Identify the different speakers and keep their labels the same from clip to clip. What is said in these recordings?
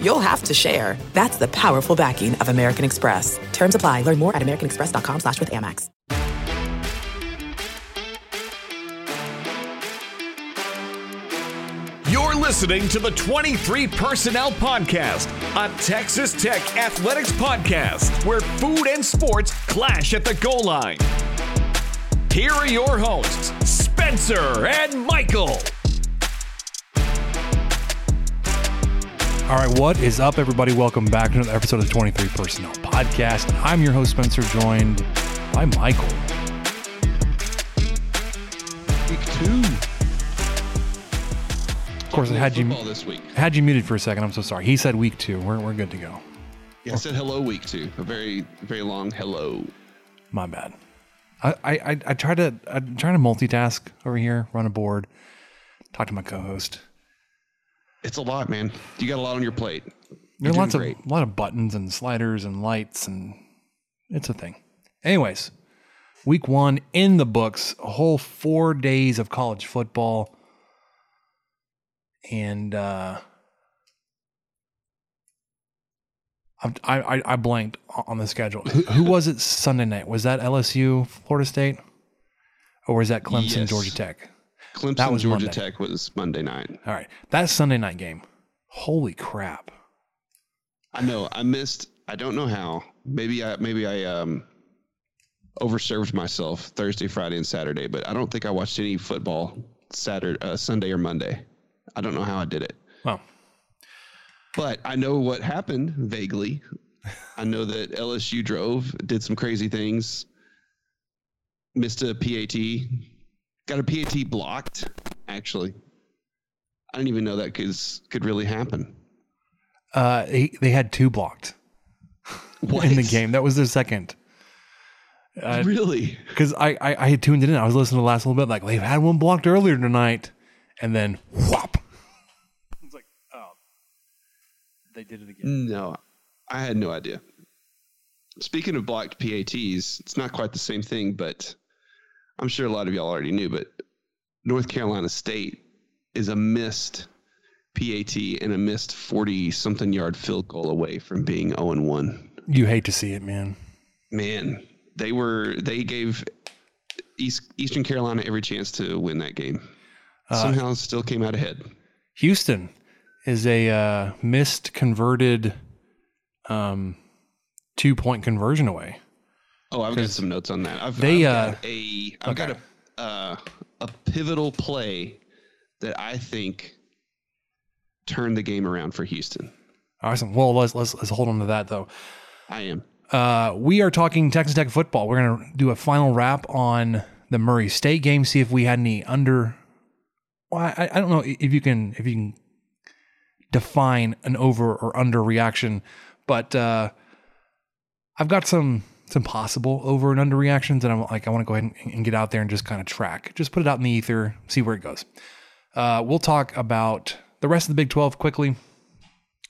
Speaker 1: you'll have to share. That's the powerful backing of American Express. Terms apply. Learn more at americanexpress.com slash with Amex.
Speaker 2: You're listening to the 23 Personnel Podcast, a Texas Tech athletics podcast where food and sports clash at the goal line. Here are your hosts, Spencer and Michael.
Speaker 3: All right, what is up, everybody? Welcome back to another episode of the 23 Personnel Podcast. I'm your host, Spencer, joined by Michael.
Speaker 4: Week two.
Speaker 3: Of course, I had you
Speaker 4: football this week.
Speaker 3: had you muted for a second. I'm so sorry. He said week two. We're, we're good to go.
Speaker 4: Yeah, I said hello week two. A very very long hello.
Speaker 3: My bad. I I I, I try to I'm trying to multitask over here, run a board, talk to my co-host.
Speaker 4: It's a lot, man. You got a lot on your plate.
Speaker 3: There are lots of a lot of buttons and sliders and lights and it's a thing. Anyways, week one in the books, a whole four days of college football. And uh I I, I blanked on the schedule. Who, who was it Sunday night? Was that LSU, Florida State, or was that Clemson,
Speaker 4: Yes.
Speaker 3: Georgia Tech?
Speaker 4: Clemson,
Speaker 3: was
Speaker 4: Georgia
Speaker 3: Monday.
Speaker 4: Tech was Monday night.
Speaker 3: All right, that Sunday night game. Holy crap!
Speaker 4: I know. I missed. I don't know how. Maybe I maybe I um overserved myself Thursday, Friday, and Saturday. But I don't think I watched any football Saturday, uh, Sunday, or Monday. I don't know how I did it.
Speaker 3: Well,
Speaker 4: But I know what happened vaguely. I know that LSU drove, did some crazy things, missed a PAT, got a PAT blocked. Actually, I didn't even know that could could really happen.
Speaker 3: uh, they, they had two blocked. in the game. That was their second. Uh,
Speaker 4: really?
Speaker 3: Because I, I I had tuned it in. I was listening to the last little bit. Like they've had one blocked earlier tonight, and then whop. It's like oh, they did it again.
Speaker 4: No, I had no idea. Speaking of blocked PATs, it's not quite the same thing, but I'm sure a lot of y'all already knew. But North Carolina State is a missed PAT and a missed 40 something yard field goal away from being 0 and 1.
Speaker 3: You hate to see it, man.
Speaker 4: Man, they were they gave East, Eastern Carolina every chance to win that game.
Speaker 3: Uh,
Speaker 4: Somehow still came out ahead.
Speaker 3: Houston is a uh, missed converted um, two point conversion away.
Speaker 4: Oh, I've got some notes on that. I've,
Speaker 3: they,
Speaker 4: I've
Speaker 3: uh,
Speaker 4: got a I've got a uh, a pivotal play that I think turned the game around for Houston.
Speaker 3: Awesome. Well, let's let's let's hold on to that though.
Speaker 4: I am.
Speaker 3: Uh, we are talking Texas Tech football. We're going to do a final wrap on the Murray State game. See if we had any under. Well, I, I don't know if you can if you can define an over or under reaction, but uh, I've got some some impossible over and under reactions, and I'm like I want to go ahead and, and get out there and just kind of track, just put it out in the ether, see where it goes. Uh, we'll talk about the rest of the Big Twelve quickly,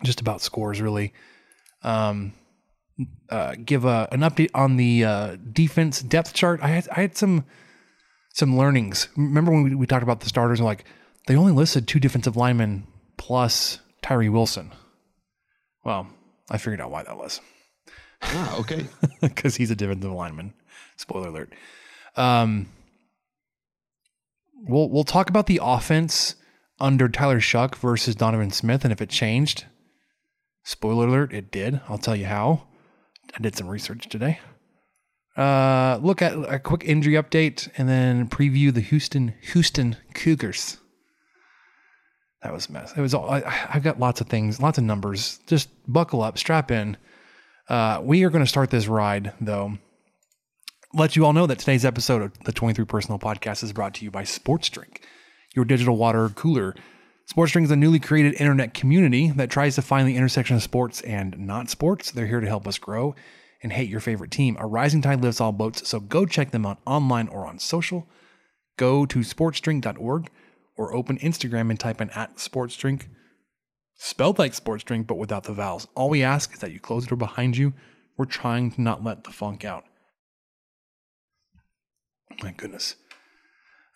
Speaker 3: just about scores really. Um, uh, give a, an update on the uh, defense depth chart. I had I had some some learnings. Remember when we, we talked about the starters? and Like they only listed two defensive linemen plus Tyree Wilson. Well, I figured out why that was
Speaker 4: Ah, okay.
Speaker 3: because he's a defensive lineman. Spoiler alert. Um, we'll we'll talk about the offense under Tyler Shough versus Donovan Smith and if it changed. Spoiler alert, it did. I'll tell you how. I did some research today. Uh, look at a quick injury update and then preview the Houston Houston Cougars. That was a mess. It was all. I, I've got lots of things, lots of numbers. Just buckle up, strap in. Uh, we are going to start this ride though. Let you all know that today's episode of the 23 Personnel Podcast is brought to you by Sports Drink, your digital water cooler. Sports Drink is a newly created internet community that tries to find the intersection of sports and not sports. They're here to help us grow. and hate your favorite team. A rising tide lifts all boats, so go check them out online or on social. Go to sportsdrink.org or open Instagram and type in at sportsdrink, spelled like sports drink, but without the vowels. All we ask is that you close the door behind you. We're trying to not let the funk out. My goodness.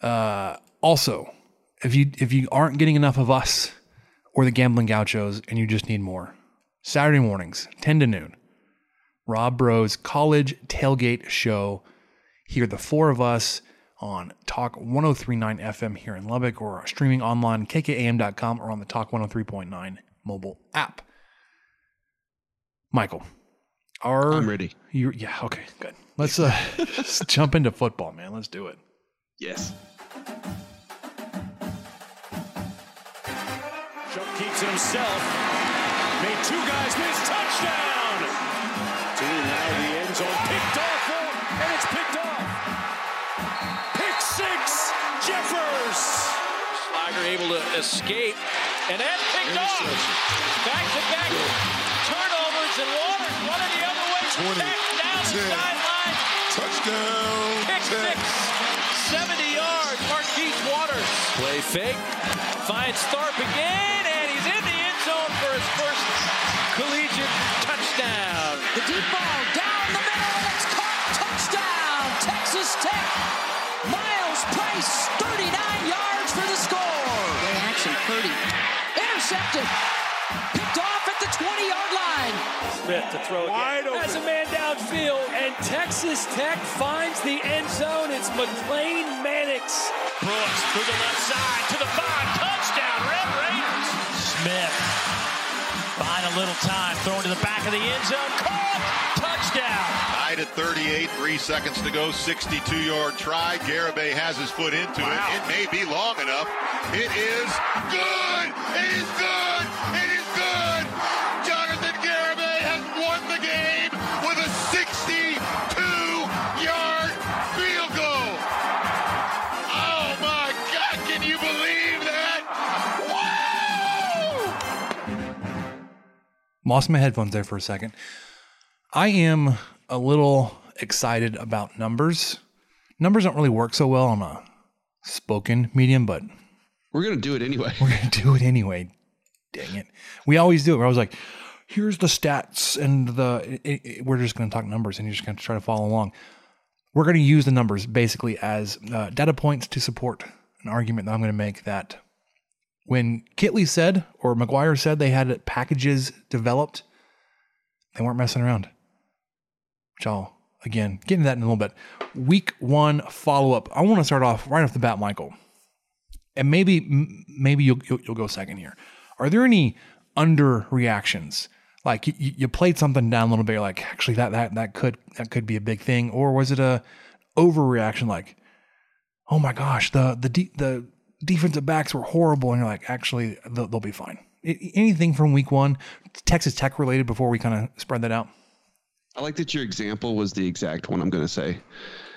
Speaker 3: Uh, also, if you if you aren't getting enough of us or the gambling gauchos and you just need more, Saturday mornings, 10 to noon, Rob Bros College Tailgate Show. Here, the four of us on Talk 1039 FM here in Lubbock or streaming online kkam.com or on the Talk 103.9 mobile app. Michael, are
Speaker 4: I'm ready.
Speaker 3: You yeah, okay, good. Let's uh just jump into football, man. Let's do it.
Speaker 4: Yes.
Speaker 5: Shough keeps it himself. Made two guys miss. Touchdown!
Speaker 6: Schlager able to escape, and then picked off. Back to back turnovers, and Waters running the other way.
Speaker 7: 20,
Speaker 6: back down the
Speaker 7: 10.
Speaker 6: sideline.
Speaker 7: Touchdown.
Speaker 6: Pick
Speaker 7: 10.
Speaker 6: six. 70 yards. Marquise Waters. Play fake. Finds Tharp again, and he's in the end zone for his first collegiate touchdown.
Speaker 8: The deep ball down the middle, and it's caught. Touchdown, Texas Tech. Myles Price, 39 yards for the score. Play action, Purdy. Intercepted. Picked off at the 20-yard line.
Speaker 6: Smith to throw
Speaker 5: Wide
Speaker 6: again.
Speaker 5: open.
Speaker 6: Has a man downfield, and Texas Tech finds the end zone. It's McLane Mannix. Brooks through the left side to the five. Touchdown, Red Raiders. Smith buying a little time, throwing to the back of the end zone. Caught. Touchdown.
Speaker 7: Tied at 38, three seconds to go, 62-yard try. Garibay has his foot into
Speaker 6: Wow.
Speaker 7: it. It may be long enough. It is good. It is good.
Speaker 3: Lost my headphones there for a second. I am a little excited about numbers. Numbers don't really work so well on a spoken medium, but
Speaker 4: We're gonna do it anyway.
Speaker 3: we're gonna do it anyway. Dang it. We always do it. We're always like, here's the stats and the it, it- we're just gonna talk numbers and you're just gonna try to follow along. We're gonna use the numbers basically as uh, data points to support an argument that I'm gonna make that when Kittley said or McGuire said they had packages developed, they weren't messing around. Which I'll again get into that in a little bit. Week one follow up. I want to start off right off the bat, Michael, and maybe maybe you'll, you'll you'll go second here. Are there any under reactions? Like you, you played something down a little bit, like actually that that that could that could be a big thing, or was it a overreaction? Like, oh my gosh, the the the defensive backs were horrible, and you're like, actually they'll, they'll be fine. I- anything from week one, Texas Tech related, before we kind of spread that out.
Speaker 4: I like that your example was the exact one I'm gonna say.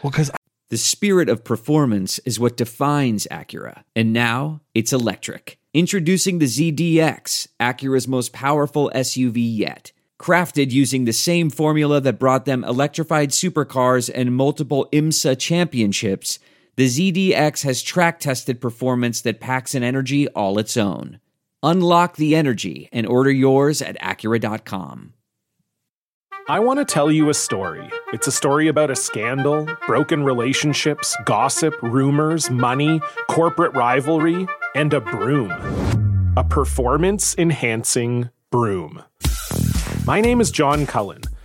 Speaker 3: Well, because I-
Speaker 9: The spirit of performance is what defines Acura. And now it's electric. Introducing the ZDX, Acura's most powerful SUV yet. Crafted using the same formula that brought them electrified supercars and multiple IMSA championships, the ZDX has track tested performance that packs an energy all its own. Unlock the energy and order yours at Acura.com.
Speaker 10: I want to tell you a story. It's a story about a scandal, broken relationships, gossip, rumors, money, corporate rivalry, and a broom. A performance enhancing broom. My name is John Cullen.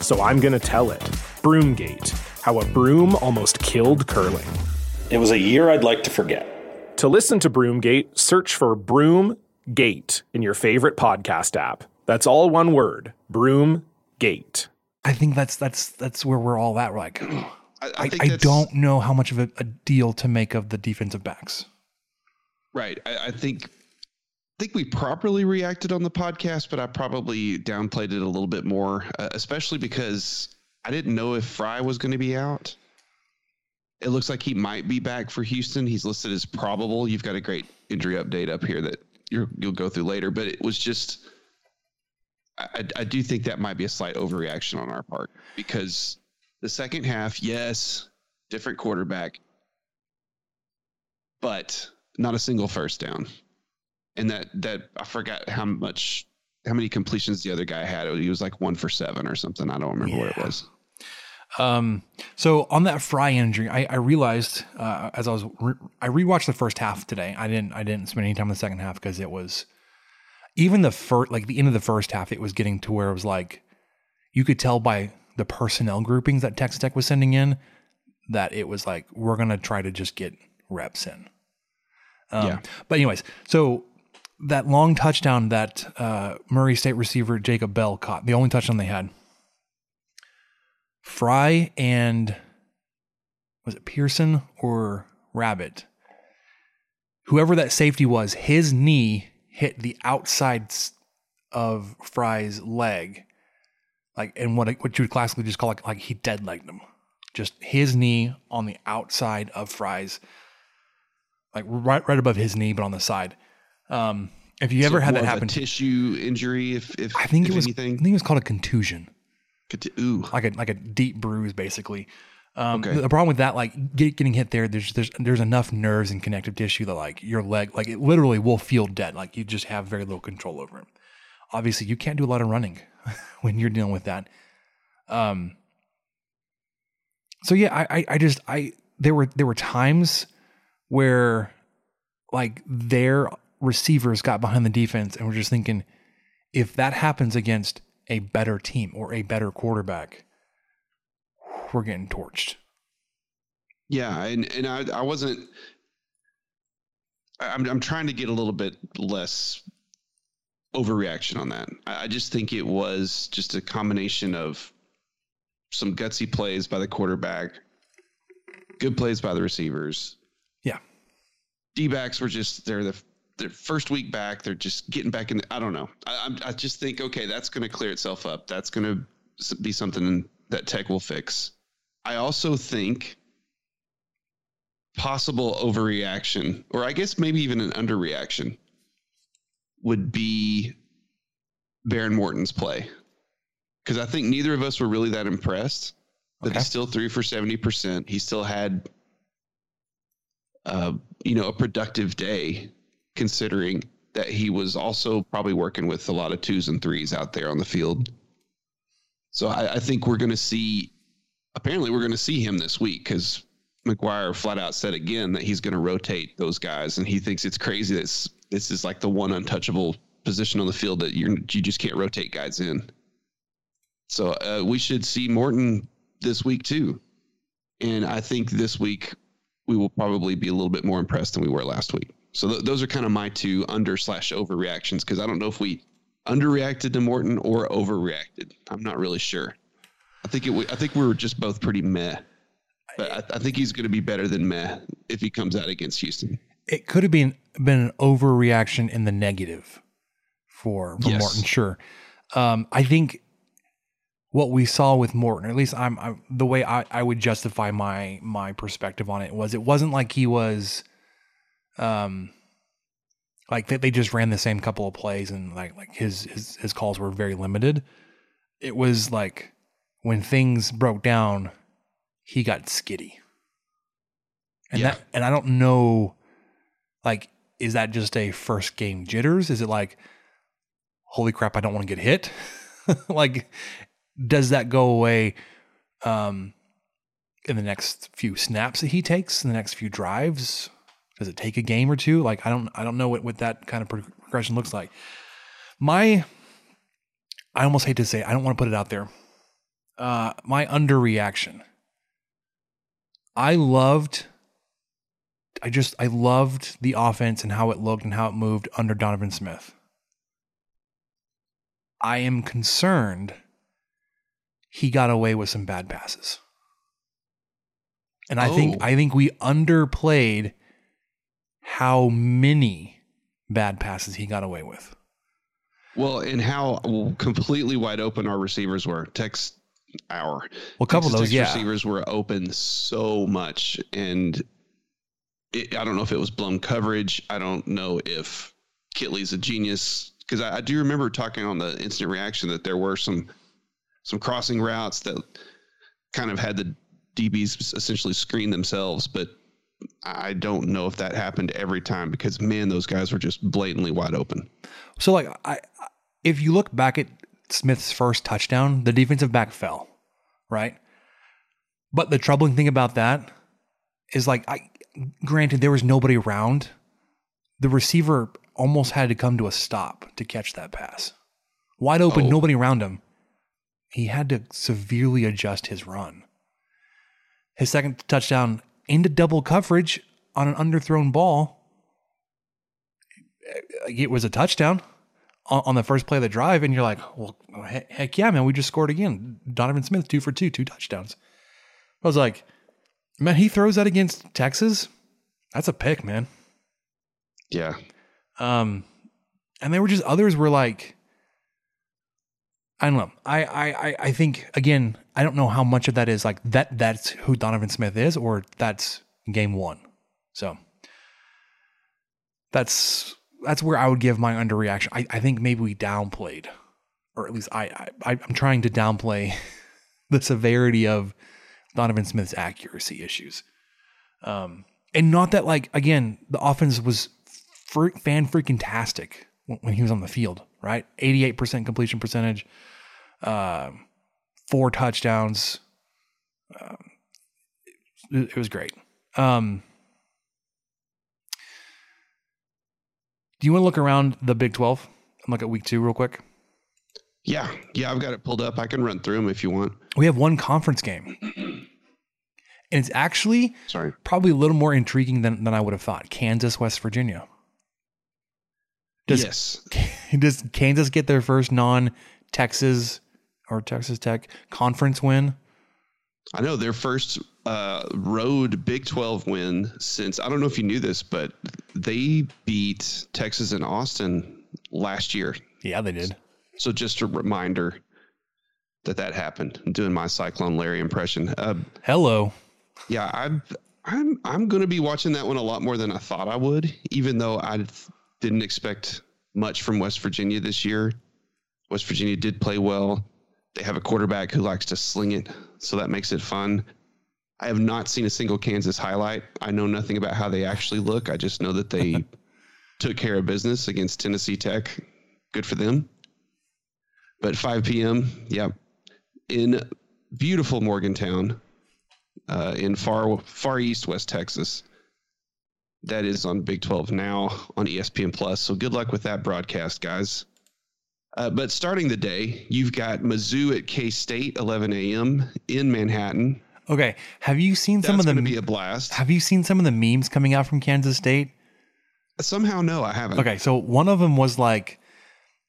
Speaker 10: so I'm going to tell it. Broomgate How a Broom Almost Killed Curling.
Speaker 11: It was a year I'd like to forget.
Speaker 10: To listen to Broomgate, search for Broomgate in your favorite podcast app. That's all one word Broomgate.
Speaker 3: I think that's that's that's where we're all at. We're like,
Speaker 4: I,
Speaker 3: I,
Speaker 4: I think
Speaker 3: I
Speaker 4: that's-
Speaker 3: don't know how much of a, a deal to make of the defensive backs.
Speaker 4: Right. I, I think I think we properly reacted on the podcast, but I probably downplayed it a little bit more, uh, especially because I didn't know if Frye was going to be out. It looks like he might be back for Houston. He's listed as probable. You've got a great injury update up here that you're, you'll go through later, but it was just. I- I do think that might be a slight overreaction on our part because the second half, yes, different quarterback, but not a single first down. And that that I forgot how much how many completions the other guy had. He was like one for seven or something. I don't remember what it was.
Speaker 3: Um, so on that Frye injury, I, I realized uh, as I was re- I rewatched the first half today. I didn't I didn't spend any time in the second half because it was even the first like the end of the first half. It was getting to where it was like you could tell by the personnel groupings that Texas Tech was sending in that it was like we're gonna try to just get reps in. Um,
Speaker 4: Yeah.
Speaker 3: But anyways, so that long touchdown that uh, Murray State receiver Jacob Bell caught, the only touchdown they had. Frye and was it Pearson or Rabbit? Whoever that safety was, his knee hit the outside of Frye's leg, like and what what you would classically just call like like he dead legged him. Just his knee on the outside of Frye's, like right right above his knee, but on the side. Um, if you
Speaker 4: So
Speaker 3: ever had that happen,
Speaker 4: tissue injury, if if
Speaker 3: I think
Speaker 4: if
Speaker 3: it was
Speaker 4: anything,
Speaker 3: I think it was called a contusion
Speaker 4: Could- ooh,
Speaker 3: like a like a deep bruise basically. Um,
Speaker 4: Okay.
Speaker 3: The problem with that, like get, getting hit there, there's there's there's enough nerves and connective tissue that like your leg, like it literally will feel dead. Like you just have very little control over it. Obviously, you can't do a lot of running when you're dealing with that. Um. So yeah, I I, I just I there were there were times where like their receivers got behind the defense and we're just thinking if that happens against a better team or a better quarterback, we're getting torched.
Speaker 4: Yeah, and and I I wasn't. I'm I'm trying to get a little bit less overreaction on that. I, I just think it was just a combination of some gutsy plays by the quarterback, good plays by the receivers.
Speaker 3: Yeah.
Speaker 4: D backs were just they're the their first week back. They're just getting back in. I don't know. I, I'm, I just think okay, that's going to clear itself up. That's going to be something that Tech will fix. I also think possible overreaction, or I guess maybe even an underreaction, would be Behren Morton's play. Because I think neither of us were really that impressed. But
Speaker 3: Okay.
Speaker 4: he still threw for 70%. He still had, uh, you know, a productive day, considering that he was also probably working with a lot of twos and threes out there on the field. So I, I think we're going to see, apparently, we're going to see him this week because McGuire flat out said again that he's going to rotate those guys, and he thinks it's crazy that this, is like the one untouchable position on the field that you're you just can't rotate guys in. So uh, we should see Morton this week too, and I think this week we will probably be a little bit more impressed than we were last week. So th- those are kind of my two under slash overreactions because I don't know if we underreacted to Morton or overreacted. I'm not really sure. I think it. w- I think we were just both pretty meh. But I, I think he's going to be better than meh if he comes out against Houston.
Speaker 3: It could have been been an overreaction in the negative for, for
Speaker 4: Yes.
Speaker 3: Morton, sure. Um, I think what we saw with Morton, or at least I'm, i the way I, I would justify my my perspective on it was it wasn't like he was um like they, they just ran the same couple of plays and like like his his his calls were very limited. It was like when things broke down, he got skitty. And
Speaker 4: Yeah.
Speaker 3: that and I don't know like is that just a first game jitters? Is it like holy crap, I don't want to get hit? like does that go away um in the next few snaps that he takes, in the next few drives? Does it take a game or two? Like I don't I don't know what, what that kind of progression looks like. My I almost hate to say it, I don't want to put it out there. Uh my underreaction. I loved I just I loved the offense and how it looked and how it moved under Donovan Smith. I am concerned he got away with some bad passes. And I
Speaker 4: Oh.
Speaker 3: think I think we underplayed how many bad passes he got away with.
Speaker 4: Well, and how completely wide open our receivers were. Tex, our
Speaker 3: Well, a couple of those, yeah.
Speaker 4: receivers were open so much, and it, I don't know if it was blown coverage. I don't know if Kittley's a genius because I, I do remember talking on the instant reaction that there were some some crossing routes that kind of had the DBs essentially screen themselves, but I don't know if that happened every time because man, those guys were just blatantly wide open.
Speaker 3: So like I if you look back at Smith's first touchdown, the defensive back fell, right? But the troubling thing about that is like I granted there was nobody around. The receiver almost had to come to a stop to catch that pass. Wide open,
Speaker 4: Oh.
Speaker 3: nobody around him. He had to severely adjust his run. His second touchdown into double coverage on an underthrown ball it was a touchdown on, the first play of the drive, and you're like, well, heck yeah, man, we just scored again. Donovan Smith, two for two, two touchdowns. I was like, man, he throws that against Texas. That's a pick, man.
Speaker 4: Yeah.
Speaker 3: Um, and there were just others were like, I don't know. I, I, I- I think again, I don't know how much of that is like that. That's who Donovan Smith is, or that's game one. So that's that's where I would give my underreaction. I, I think maybe we downplayed, or at least I, I I'm trying to downplay the severity of Donovan Smith's accuracy issues. Um, and not that like again, the offense was fan freaking tastic when, when he was on the field, right? 88% completion percentage, um, four touchdowns. Um, it, it was great. Um, do you want to look around the Big 12 and look at week two real quick?
Speaker 4: Yeah. Yeah. I've got it pulled up. I can run through them if you want.
Speaker 3: We have one conference game. And it's actually
Speaker 4: Sorry.
Speaker 3: probably a little more intriguing than, than I would have thought. Kansas, West Virginia. Does,
Speaker 4: yes.
Speaker 3: Does Kansas get their first non Texas or Texas Tech conference win?
Speaker 4: I know their first uh, road Big 12 win since I don't know if you knew this, but they beat Texas and Austin last year.
Speaker 3: Yeah, they did.
Speaker 4: So just a reminder that that happened. I'm doing my Cyclone Larry impression. Uh,
Speaker 3: Hello.
Speaker 4: yeah, I'm I'm I'm going to be watching that one a lot more than I thought I would, even though I th- didn't expect much from West Virginia this year. West Virginia did play well. They have a quarterback who likes to sling it, so that makes it fun. I have not seen a single Kansas highlight. I know nothing about how they actually look. I just know that they took care of business against Tennessee Tech. Good for them. But 5 p.m., yeah, in beautiful Morgantown, uh, in far far east West Texas. That is on Big 12 now on ESPN Plus. So good luck with that broadcast, guys. Uh, but starting the day, you've got Mizzou at K State, 11 a.m. in Manhattan.
Speaker 3: Okay. Have you seen some
Speaker 4: That's
Speaker 3: of
Speaker 4: going
Speaker 3: the
Speaker 4: to be a blast.
Speaker 3: Have you seen some of the memes coming out from Kansas State?
Speaker 4: Somehow, no, I haven't.
Speaker 3: Okay, so one of them was like,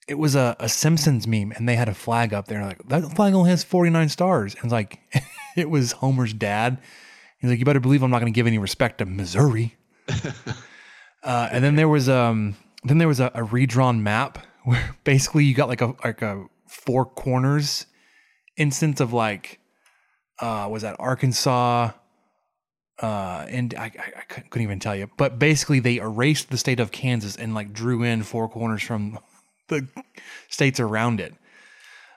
Speaker 3: it was a, a Simpsons meme, and they had a flag up there, like that flag only has forty nine stars, and like, it was Homer's dad. He's like, you better believe I'm not going to give any respect to Missouri. uh, and then there was um, then there was a, a redrawn map where basically you got like a like a four corners instance of like, uh, was that Arkansas? uh, and I, I, couldn't even tell you, but basically they erased the state of Kansas and like drew in four corners from the states around it.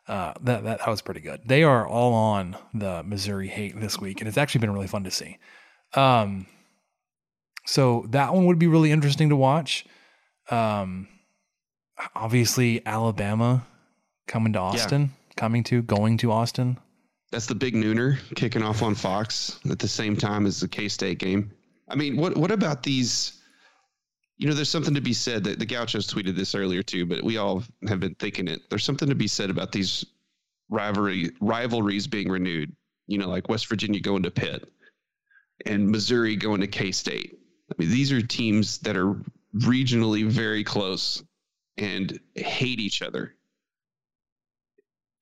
Speaker 3: Uh, that, that that was pretty good. They are all on the Missouri hate this week, and it's actually been really fun to see. Um, so that one would be really interesting to watch. Um, obviously Alabama coming to Austin, coming to going to Austin.
Speaker 4: That's the big nooner kicking off on Fox at the same time as the K State game. I mean, what what about these? You know, there's something to be said that the Gauchos tweeted this earlier too, but we all have been thinking it. There's something to be said about these rivalry rivalries being renewed. You know, like West Virginia going to Pitt and Missouri going to K State. I mean, these are teams that are regionally very close and hate each other.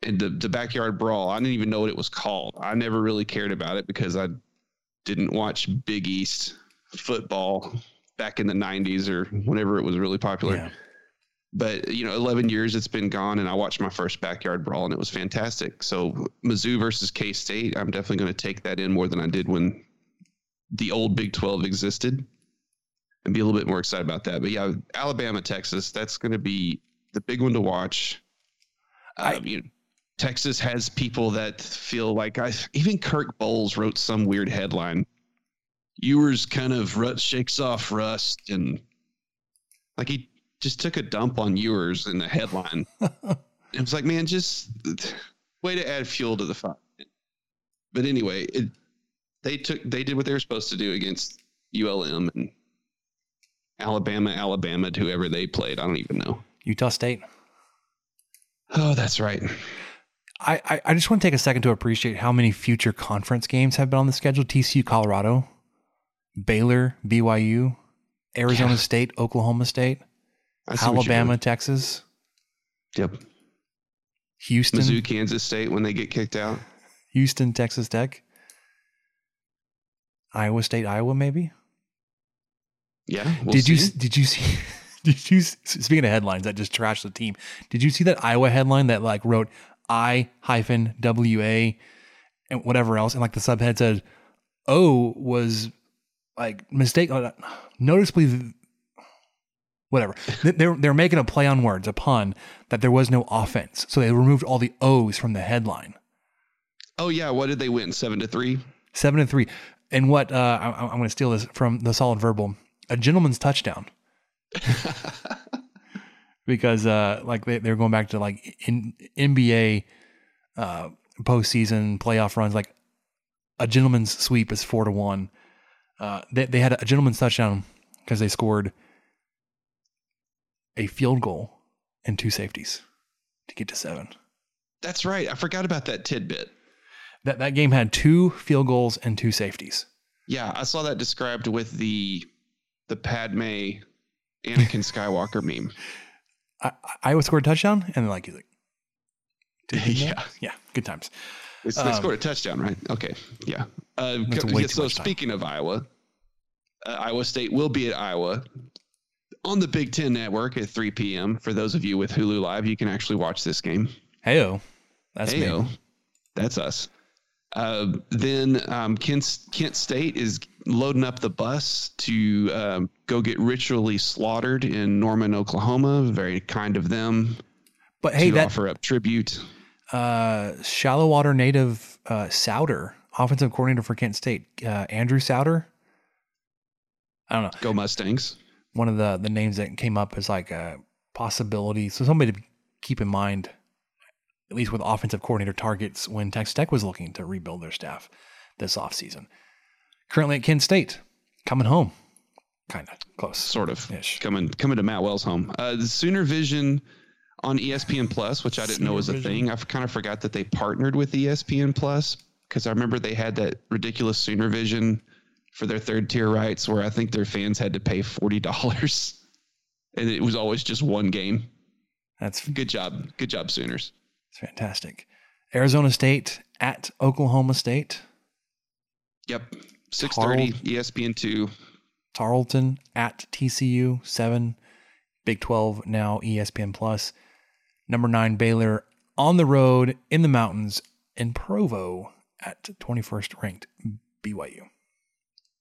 Speaker 4: and the the backyard brawl. I didn't even know what it was called. I never really cared about it because I didn't watch Big East football back in the '90s or mm-hmm. whenever it was really popular.
Speaker 3: Yeah.
Speaker 4: But you know, 11 years it's been gone, and I watched my first backyard brawl, and it was fantastic. So Mizzou versus K State, I'm definitely going to take that in more than I did when the old Big 12 existed, and be a little bit more excited about that. But yeah, Alabama, Texas, that's going to be the big one to watch.
Speaker 3: I-
Speaker 4: Um, you know, Texas has people that feel like I even Kirk Bohls wrote some weird headline. Ewers kind of rut shakes off rust and like he just took a dump on Ewers in the headline. it was like, man, just way to add fuel to the fire. But anyway, it, they took they did what they were supposed to do against ULM and Alabama, Alabama, to whoever they played. I don't even know.
Speaker 3: Utah State.
Speaker 4: Oh, that's right.
Speaker 3: I, I, I just want to take a second to appreciate how many future conference games have been on the schedule. TCU, Colorado, Baylor, BYU, Arizona
Speaker 4: Yeah.
Speaker 3: State, Oklahoma State,
Speaker 4: I see what you're
Speaker 3: Alabama. Texas,
Speaker 4: Yep.
Speaker 3: Houston,
Speaker 4: Mizzou, Kansas State when they get kicked out.
Speaker 3: Houston, Texas Tech, Iowa State, Iowa, maybe.
Speaker 4: Yeah. we'll
Speaker 3: did you
Speaker 4: see.
Speaker 3: did you see did you speaking of headlines that just trashed the team? Did you see that Iowa headline that like wrote I hyphen W A and whatever else, and like the subhead said O was like mistake uh, noticeably whatever. They- They're they're making a play on words, a pun that there was no offense, so they removed all the O's from the headline.
Speaker 4: Oh yeah, what did they win? Seven to three.
Speaker 3: Seven to three. And what uh, I, I'm going to steal this from the solid verbal. A gentleman's touchdown. because uh, like they, they're going back to like in NBA uh, postseason playoff runs. Like a gentleman's sweep is four to one. Uh, they they had a gentleman's touchdown because they scored a field goal and two safeties to get to seven.
Speaker 4: That's right. I forgot about that tidbit.
Speaker 3: That that game had two field goals and two safeties.
Speaker 4: Yeah, I saw that described with the the Padme Anakin Skywalker meme.
Speaker 3: I, Iowa scored a touchdown, and like he's like,
Speaker 4: yeah,
Speaker 3: yeah, good times.
Speaker 4: It's, they
Speaker 3: Um,
Speaker 4: scored a touchdown, right? Okay, yeah. Uh, yeah, so
Speaker 3: much time.
Speaker 4: speaking of Iowa, uh, Iowa State will be at Iowa on the Big Ten Network at 3 p.m. For those of you with Hulu Live, you can actually watch this game.
Speaker 3: Heyo, that's
Speaker 4: Heyo.
Speaker 3: me.
Speaker 4: That's us. Uh, then um, Kent, Kent State is loading up the bus to um, go get ritually slaughtered in Norman, Oklahoma. Very kind of them
Speaker 3: But hey,
Speaker 4: to
Speaker 3: that
Speaker 4: offer up tribute.
Speaker 3: uh, shallow water native uh, Sowder, offensive coordinator for Kent State, uh, Andrew Sowder. I don't know.
Speaker 4: Go Mustangs.
Speaker 3: One of the the names that came up is like a possibility. So somebody to keep in mind, at least with offensive coordinator targets when Texas Tech was looking to rebuild their staff this offseason. Currently at Kent State, coming home, kind of close.
Speaker 4: Sort of
Speaker 3: Ish.
Speaker 4: coming coming to Matt Wells' home. Uh, the Sooner Vision on ESPN Plus, which I didn't know was a
Speaker 3: Sooner
Speaker 4: thing. I've kind of forgot that they partnered with ESPN Plus because I remember they had that ridiculous Sooner Vision for their third tier rights, where I think their fans had to pay forty dollars, and it was always just one game.
Speaker 3: That's
Speaker 4: Good job, good job, Sooners.
Speaker 3: It's fantastic. Arizona State at Oklahoma State.
Speaker 4: Yep, six thirty, ESPN two.
Speaker 3: Tarleton at TCU, seven. Big 12 now ESPN Plus. Number nine, Baylor on the road in the mountains in Provo at 21st ranked BYU.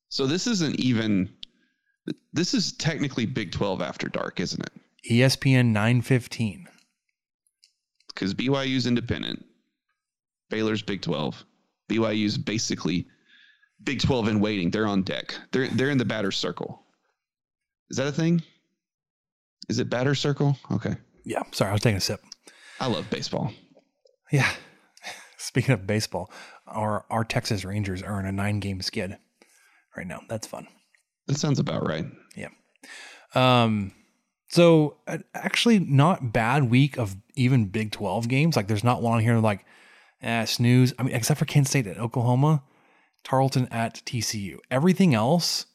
Speaker 4: So this isn't even. This is technically Big Twelve after dark, isn't it?
Speaker 3: ESPN 915.
Speaker 4: because BYU's independent. Baylor's Big 12. BYU's basically Big 12 in waiting. They're on deck. They're they're in the batter circle. Is that a thing? Is it batter circle? Okay.
Speaker 3: Yeah, sorry, I was taking a sip.
Speaker 4: I love baseball.
Speaker 3: Yeah. Speaking of baseball, our our Texas Rangers are in a nine game skid right now. That's fun.
Speaker 4: That sounds about right.
Speaker 3: Yeah. Um. So uh, actually, not bad week of even Big Twelve games. Like, there's not one on here like, eh, snooze. I mean, except for Kent State at Oklahoma, Tarleton at TCU. Everything else,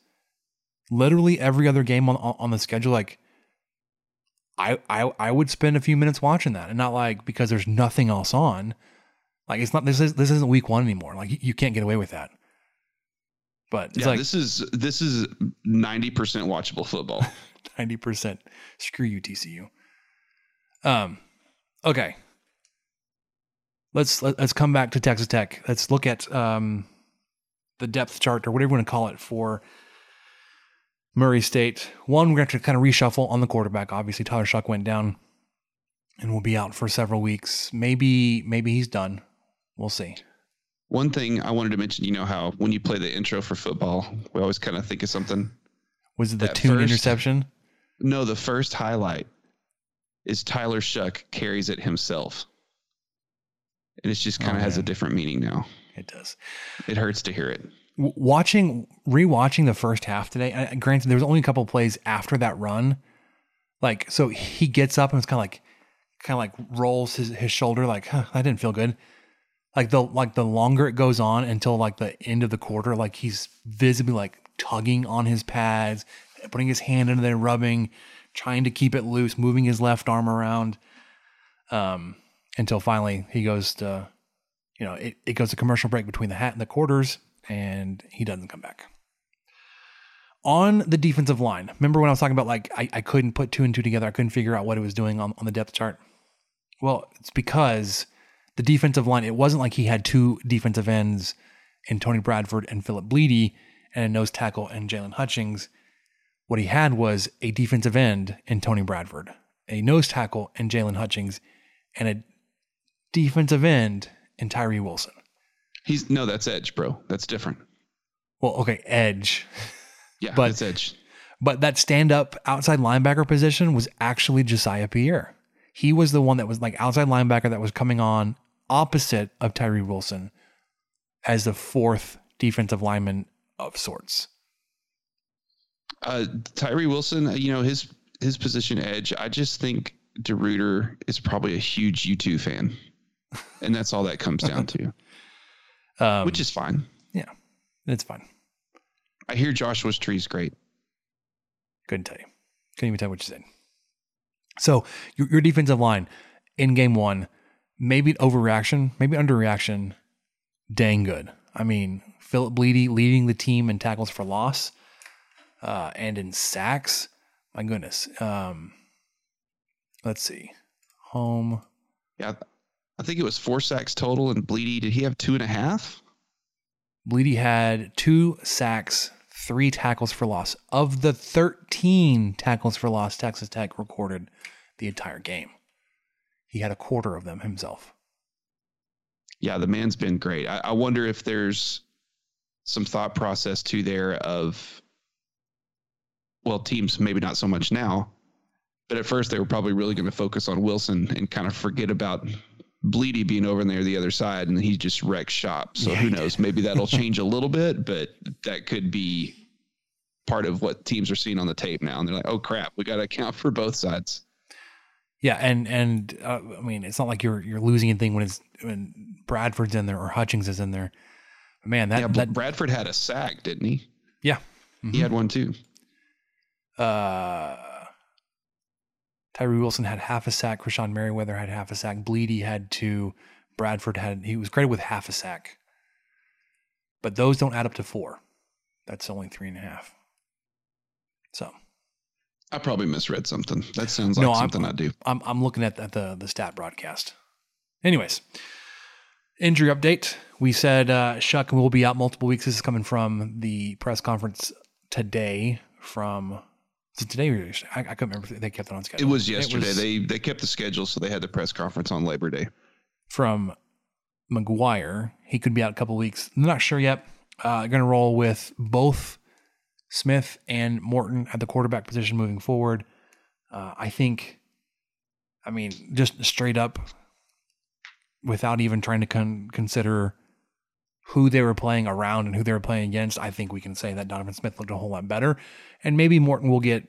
Speaker 3: literally every other game on on the schedule, like, I, I I would spend a few minutes watching that and not like because there's nothing else on. Like it's not this is this isn't week one anymore. Like you, you can't get away with that. But it's
Speaker 4: yeah,
Speaker 3: like
Speaker 4: this is this is ninety percent watchable football.
Speaker 3: ninety percent. Screw you, TCU. Um, okay. Let's let, let's come back to Texas Tech. Let's look at um the depth chart or whatever you want to call it for Murray State. One, we're going to have to kind of reshuffle on the quarterback. Obviously, Tyler Shough went down and will be out for several weeks. Maybe maybe he's done. We'll see.
Speaker 4: One thing I wanted to mention, you know how when you play the intro for football, we always kind of think of something.
Speaker 3: Was it the
Speaker 4: That
Speaker 3: tune
Speaker 4: first-
Speaker 3: interception?
Speaker 4: No, the first highlight is Tyler Shough carries it himself. And it just kind of
Speaker 3: Oh,
Speaker 4: has a
Speaker 3: oh,
Speaker 4: different meaning now.
Speaker 3: It does.
Speaker 4: It hurts to hear it.
Speaker 3: Watching rewatching the first half today granted there was only a couple plays after that run like so he gets up and it's kind of like kind of like rolls his, his shoulder like huh, that didn't feel good like the like the longer it goes on until like the end of the quarter like he's visibly like tugging on his pads putting his hand into there rubbing trying to keep it loose moving his left arm around um until finally he goes to you know, it, it goes to commercial break between the hat and the quarters, and he doesn't come back. On the defensive line, remember when I was talking about like I, I couldn't put two and two together, I couldn't figure out what it was doing on, on the depth chart? Well, it's because the defensive line, it wasn't like he had two defensive ends in Tony Bradford and Philip Blidi and a nose tackle and Jalen Hutchings. What he had was a defensive end in Tony Bradford, a nose tackle in Jalen Hutchings, and a defensive end in Tyree Wilson.
Speaker 4: He's no, that's edge, bro. That's different.
Speaker 3: Well, okay, edge.
Speaker 4: Yeah,
Speaker 3: But-
Speaker 4: that's edge.
Speaker 3: But that stand up outside linebacker position was actually Josiah Pierre. He was the one that was like outside linebacker that was coming on opposite of Tyree Wilson as the fourth defensive lineman of sorts.
Speaker 4: Uh, Tyree Wilson, uh, you know his his position edge. I just think DeRuyter is probably a huge U2 fan, and that's all that comes down to,
Speaker 3: Um,
Speaker 4: which is fine.
Speaker 3: yeah, it's fine.
Speaker 4: I hear Joshua's tree's great.
Speaker 3: Couldn't tell you. Couldn't even tell you what you said. So your, your defensive line in game one, maybe overreaction, maybe underreaction, dang good. I mean, Philip Blidi leading the team in tackles for loss uh, and in sacks. My goodness. Um, let's see. Home.
Speaker 4: Yeah, I think it was four sacks total, and Blidi did he have two and a half?
Speaker 3: Blidi had two sacks, three tackles for loss. Of the 13 tackles for loss Texas Tech recorded the entire game, he had a quarter of them himself.
Speaker 4: Yeah, the man's been great. I, I wonder if there's some thought process to there of, well, teams maybe not so much now, but at first they were probably really going to focus on Wilson and kind of forget about Blidi being over there the other side, and he just wrecked shop. So
Speaker 3: Yeah,
Speaker 4: who knows? Maybe that'll change a little bit, but that could be part of what teams are seeing on the tape now. And they're like, oh crap, we got to account for both sides.
Speaker 3: Yeah, and and uh, I mean, it's not like you're you're losing anything when it's when Bradford's in there or Hutchings is in there. Man, that
Speaker 4: yeah,
Speaker 3: that
Speaker 4: Bradford had a sack, didn't he?
Speaker 3: yeah.
Speaker 4: He had one too.
Speaker 3: Uh, Tyree Wilson had half a sack. Krishon Merriweather had half a sack. Blidi had two. Bradford had he was credited with half a sack. But those don't add up to four. That's only three and a half. So
Speaker 4: I probably misread something. That sounds like
Speaker 3: No, I'm-
Speaker 4: something I do.
Speaker 3: I'm I'm looking at, at the the stat broadcast. Anyways, injury update. We said uh, Shough will be out multiple weeks. This is coming from the press conference today. From today or yesterday? I, I couldn't remember if they kept it on schedule.
Speaker 4: It was yesterday.
Speaker 3: was
Speaker 4: they they kept the schedule, so they had the press conference on Labor Day.
Speaker 3: from McGuire. He could be out a couple weeks. I'm not sure yet. Uh, going to roll with both Smith and Morton at the quarterback position moving forward. Uh, I think, I mean, just straight up, without even trying to con- consider who they were playing around and who they were playing against, I think we can say that Donovan Smith looked a whole lot better, and maybe Morton will get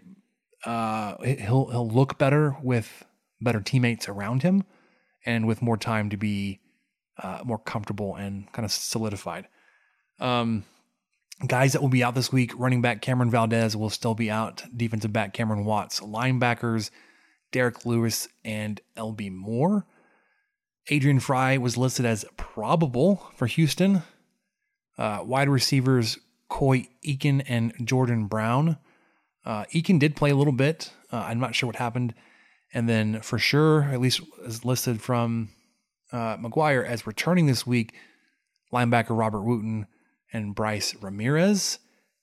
Speaker 3: uh, he'll he'll look better with better teammates around him, and with more time to be uh, more comfortable and kind of solidified. Um, guys that will be out this week: running back Cameron Valdez will still be out. Defensive back Cameron Watts, linebackers Derek Lewis, and LB Moore. Adrian Frye was listed as probable for Houston. Uh, wide receivers Coy Eakin and Jordan Brown. Uh, Eakin did play a little bit. Uh, I'm not sure what happened. And then for sure, at least is listed from uh, McGuire as returning this week, linebacker Robert Wooten and Bryce Ramirez.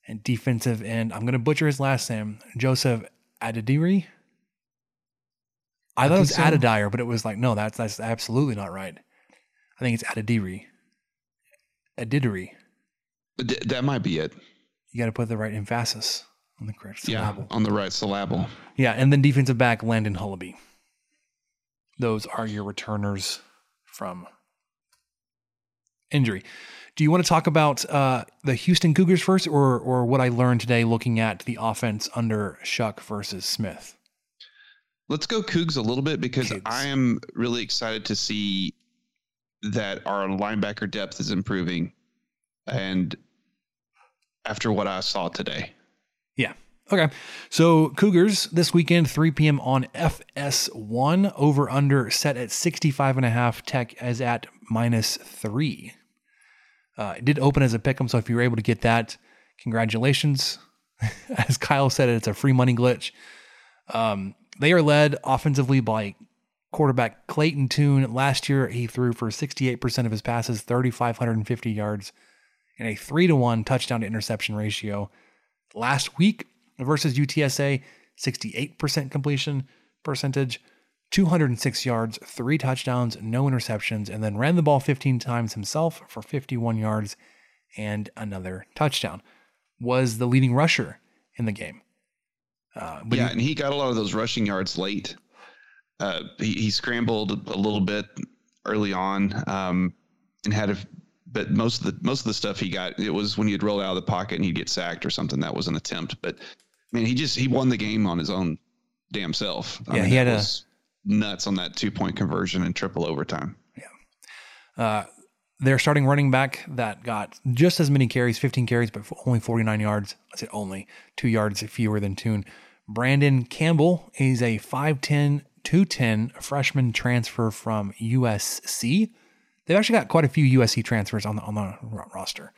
Speaker 3: And defensive end, I'm going to butcher his last name, Joseph Adedire. I,
Speaker 4: I
Speaker 3: thought it was
Speaker 4: think so.
Speaker 3: Adedire, but it was like, no, that's that's absolutely not right. I think it's Adediri. Adidiri.
Speaker 4: D- that might be it.
Speaker 3: You got to put the right emphasis on the correct syllable.
Speaker 4: Yeah, on the right syllable.
Speaker 3: Yeah, and then defensive back Landon Hullaby. Those are your returners from injury. Do you want to talk about uh, the Houston Cougars first, or or what I learned today looking at the offense under Shough versus Smith?
Speaker 4: Let's go Cougs a little bit because
Speaker 3: Cougs.
Speaker 4: I am really excited to see that our linebacker depth is improving. And after what I saw today,
Speaker 3: Yeah. Okay. So Cougars this weekend, 3 p.m. on FS1, over under set at 65 and a half. Tech is at minus three. Uh, it did open as a pick 'em, so if you were able to get that, congratulations. As Kyle said, it's a free money glitch. Um, they are led offensively by quarterback Clayton Tune. Last year, he threw for 68% of his passes, 3,550 yards, and a three to one touchdown to interception ratio. Last week versus UTSA, 68% completion percentage, 206 yards, three touchdowns, no interceptions, and then ran the ball 15 times himself for 51 yards and another touchdown. Was the leading rusher in the game. Uh,
Speaker 4: yeah, and he got a lot of those rushing yards late. Uh, he, he scrambled a little bit early on, um, and had a, but most of the most of the stuff he got it was when he'd roll out of the pocket and he'd get sacked or something. That was an attempt, but I mean, he just he won the game on his own damn self. I
Speaker 3: Yeah,
Speaker 4: mean,
Speaker 3: he had a-
Speaker 4: nuts on that two point conversion in triple overtime. Yeah.
Speaker 3: Uh, their starting running back that got just as many carries, 15 carries, but only 49 yards. I said only two yards fewer than Tune. Brandon Campbell is a 5'10, 210 freshman transfer from USC. They've actually got quite a few USC transfers on the on the roster.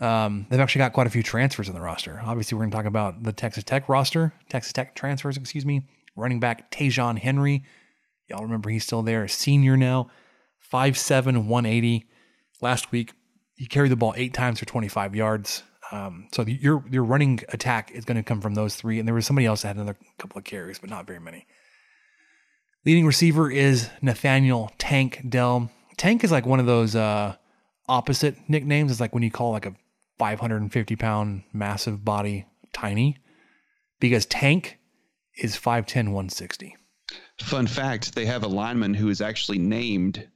Speaker 3: Um, they've actually got quite a few transfers on the roster. Obviously, we're going to talk about the Texas Tech roster, Texas Tech transfers, excuse me. Running back Ta'Zhawn Henry. Y'all remember he's still there, senior now. 5'7, 180. Last week, he carried the ball eight times for 25 yards. Um, so the, your your running attack is going to come from those three. And there was somebody else that had another couple of carries, but not very many. Leading receiver is Nathaniel Tank Dell. Tank is like one of those uh, opposite nicknames. It's like when you call like a 550 pound massive body tiny, because Tank is 5'10, 160.
Speaker 4: Fun fact: they have a lineman who is actually named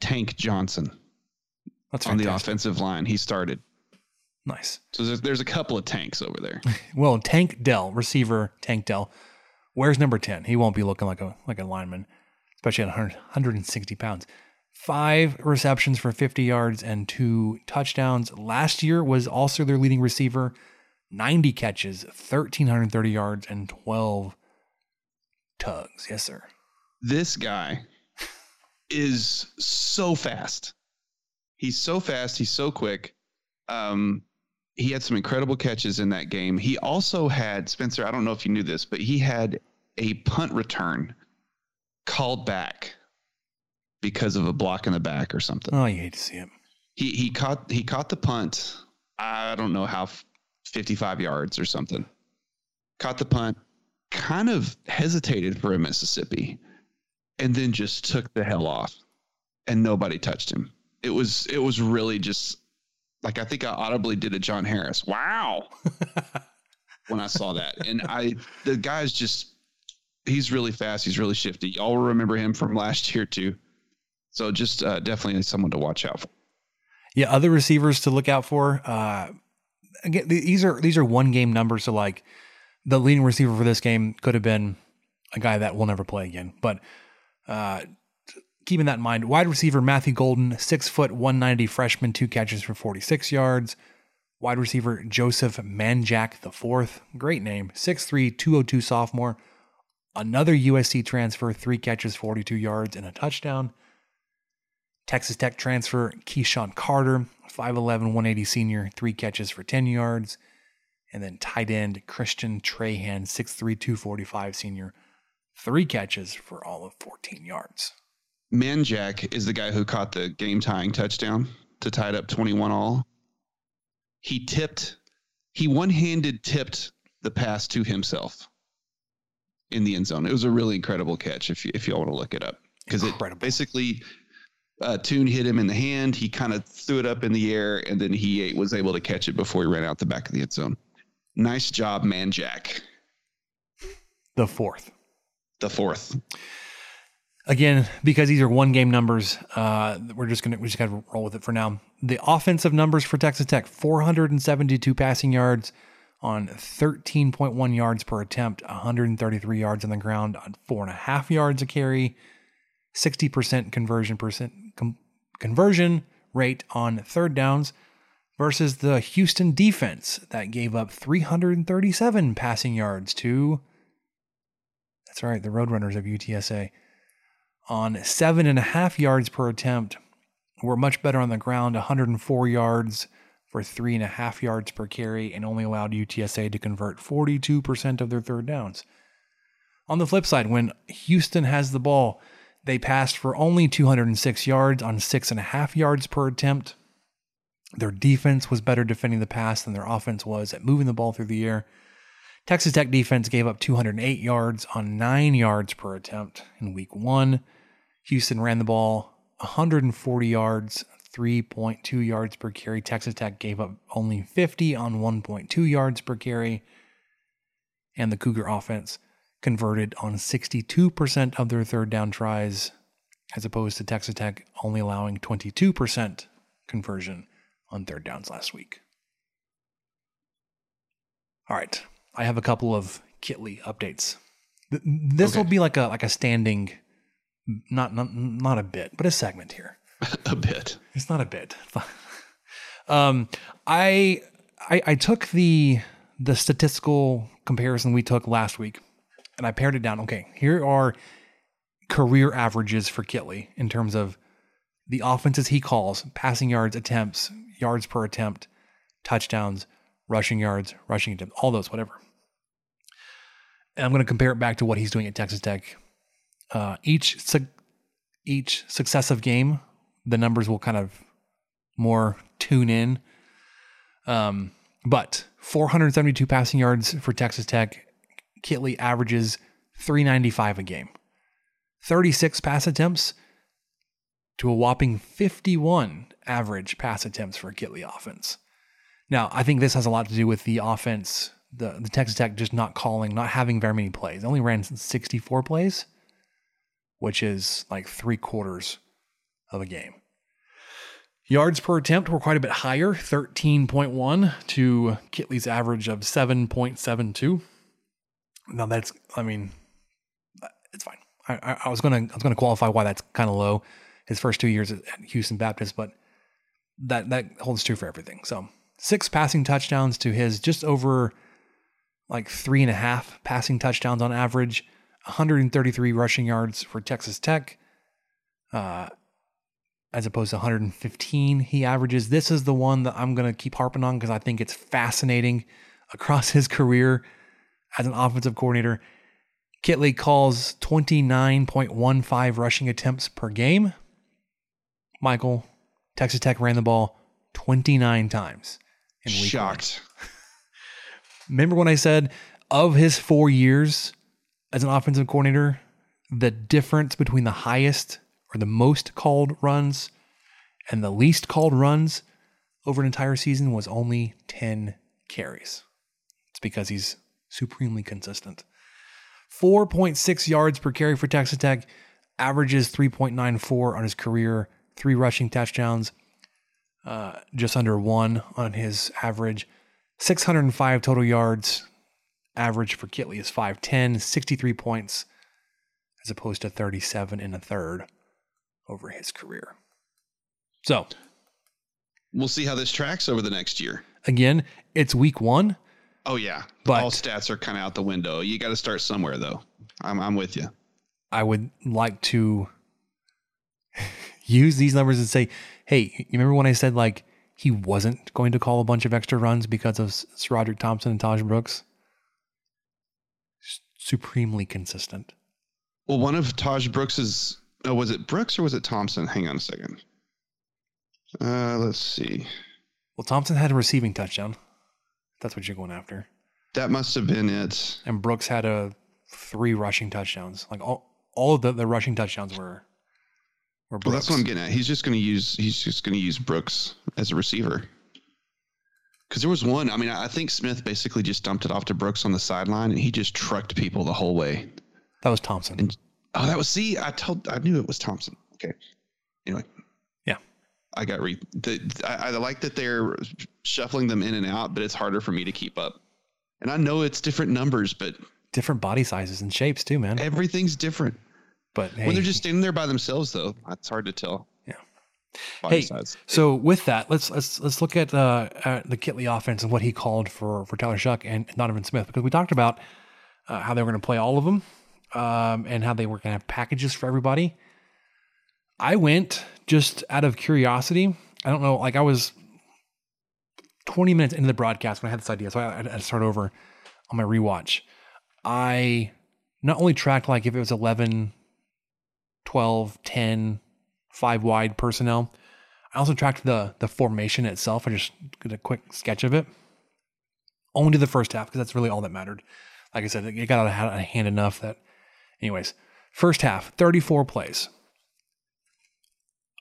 Speaker 4: Tank Johnson
Speaker 3: That's
Speaker 4: on the offensive line. He started.
Speaker 3: Nice.
Speaker 4: So there's, there's a couple of tanks over there.
Speaker 3: Well, Tank Dell, receiver Tank Dell, where's number 10? He won't be looking like a like a lineman, especially at 100, 160 pounds. Five receptions for 50 yards and two touchdowns. Last year was also their leading receiver, 90 catches, 1,330 yards, and 12 tugs. Yes, sir.
Speaker 4: this guy is so fast. He's so fast. He's so quick. Um, he had some incredible catches in that game. He also had Spencer. I don't know if you knew this, but he had a punt return called back because of a block in the back or something.
Speaker 3: Oh, you hate to see it.
Speaker 4: He he caught he caught the punt. I don't know how, fifty five yards or something. Caught the punt. Kind of hesitated for a Mississippi, and then just took the hell off, and nobody touched him. It was it was really just like I think I audibly did a John Harris. Wow. when I saw that, and I the guy's just he's really fast. He's really shifty. Y'all remember him from last year too. So just uh, definitely someone to watch out for.
Speaker 3: Yeah, other receivers to look out for. Uh, again, these are these are one game numbers. So like the leading receiver for this game could have been a guy that will never play again. But uh, keeping that in mind, wide receiver Matthew Golden, six foot one ninety freshman, two catches for forty six yards. Wide receiver Joseph Manjack the fourth, great name, 6'3", 202 sophomore, Another USC transfer, three catches, 42 yards, and a touchdown. Texas Tech transfer, KeSean Carter, 5'11, 180 senior, three catches for 10 yards. And then tight end, Christian Trahan, 6'3, 245 senior, three catches for all of 14 yards.
Speaker 4: Manjack is the guy who caught the game tying touchdown to tie it up 21 all. He tipped, he one handed tipped the pass to himself in the end zone. It was a really incredible catch if you, if you all want to look it up because it basically uh, Tune hit him in the hand. He kind of threw it up in the air and then he was able to catch it before he ran out the back of the end zone. Nice job, Manjack.
Speaker 3: The fourth.
Speaker 4: The fourth.
Speaker 3: Again, because these are one game numbers, uh, we're just gonna we just gotta roll with it for now. The offensive numbers for Texas Tech: 472 passing yards on 13.1 yards per attempt, 133 yards on the ground on four and a half yards a carry, 60% conversion percent com- conversion rate on third downs versus the Houston defense that gave up 337 passing yards to that's right, the Roadrunners of UTSA on seven and a half yards per attempt. We're much better on the ground, 104 yards for three and a half yards per carry, and only allowed UTSA to convert 42% of their third downs. On the flip side, when Houston has the ball, they passed for only 206 yards on six and a half yards per attempt. Their defense was better defending the pass than their offense was at moving the ball through the air. Texas Tech defense gave up 208 yards on nine yards per attempt in week one. Houston ran the ball 140 yards, 3.2 yards per carry. Texas Tech gave up only 50 on 1.2 yards per carry. And the Cougar offense converted on 62% of their third down tries, as opposed to Texas Tech only allowing 22% conversion on third downs last week. All right, I have a couple of Kittley updates. This okay. will be like a like a standing not not not a bit, but a segment here.
Speaker 4: a bit.
Speaker 3: It's not a bit. um, I, I I took the the statistical comparison we took last week, and I pared it down. Okay, here are career averages for Kittley in terms of the offenses he calls, passing yards, attempts, yards per attempt, touchdowns, rushing yards, rushing attempts, all those, whatever. And I'm going to compare it back to what he's doing at Texas Tech uh, each su- each successive game, the numbers will kind of more tune in. Um, but 472 passing yards for Texas Tech. Kittley averages 395 a game. 36 pass attempts to a whopping 51 average pass attempts for Kittley offense. Now, I think this has a lot to do with the offense, the, the Texas Tech just not calling, not having very many plays. They only ran 64 plays which is like three quarters of a game. Yards per attempt were quite a bit higher, 13.1 to Kittley's average of 7.72. Now that's, I mean, it's fine. I, I was gonna, I was gonna qualify why that's kind of low. His first two years at Houston Baptist, but that that holds true for everything. So six passing touchdowns to his just over like three and a half passing touchdowns on average 133 rushing yards for Texas Tech, uh, as opposed to 115 he averages. This is the one that I'm going to keep harping on because I think it's fascinating across his career as an offensive coordinator. Kittley calls 29.15 rushing attempts per game. Michael, Texas Tech ran the ball 29 times.
Speaker 4: In week Shocked.
Speaker 3: Remember when I said of his four years as an offensive coordinator, the difference between the highest or the most called runs and the least called runs over an entire season was only 10 carries. It's because he's supremely consistent. 4.6 yards per carry for Texas Tech, averages 3.94 on his career, three rushing touchdowns, uh, just under one on his average, 605 total yards, average for Kittley is 5'10, 63 points, as opposed to 37 and a third over his career. So
Speaker 4: we'll see how this tracks over the next year.
Speaker 3: Again, it's week one.
Speaker 4: Oh yeah, but all stats are kind of out the window. You got to start somewhere though. I'm I'm with you.
Speaker 3: I would like to use these numbers and say, hey, you remember when I said like he wasn't going to call a bunch of extra runs because of SaRodorick Thompson and Taj Brooks? Supremely consistent.
Speaker 4: Well, one of Taj Brooks's oh, was it Brooks or was it Thompson? Hang on a second. Uh, let's see.
Speaker 3: Well, Thompson had a receiving touchdown. That's what you're going after.
Speaker 4: That must have been it.
Speaker 3: And Brooks had a three rushing touchdowns. Like all, all of the, the rushing touchdowns were were
Speaker 4: Well, that's what I'm getting at. He's just going to use he's just going to use Brooks as a receiver. Because there was one. I mean, I think Smith basically just dumped it off to Brooks on the sideline, and he just trucked people the whole way.
Speaker 3: That was Thompson.
Speaker 4: And oh, that was see. I told I knew it was Thompson. Okay. Anyway.
Speaker 3: Yeah.
Speaker 4: I got re. The, I, I like that they're shuffling them in and out, but it's harder for me to keep up. And I know it's different numbers, but
Speaker 3: different body sizes and shapes too, man.
Speaker 4: Everything's different.
Speaker 3: But hey,
Speaker 4: when they're just standing there by themselves, though, it's hard to tell.
Speaker 3: Yeah.
Speaker 4: Body
Speaker 3: hey,
Speaker 4: size.
Speaker 3: so with that, let's let's let's look at uh, at the Kittley offense and what he called for for Tyler Shough and Donovan Smith because we talked about uh, how they were going to play all of them um, and how they were going to have packages for everybody. I went just out of curiosity. I don't know, like I was 20 minutes into the broadcast when I had this idea, so I had to start over on my rewatch. I not only tracked like if it was 11, 12, 10, five wide personnel, I also tracked the the formation itself. I just did a quick sketch of it. Only the first half because that's really all that mattered. Like I said, it got out of hand enough that, anyways, first half, 34 plays.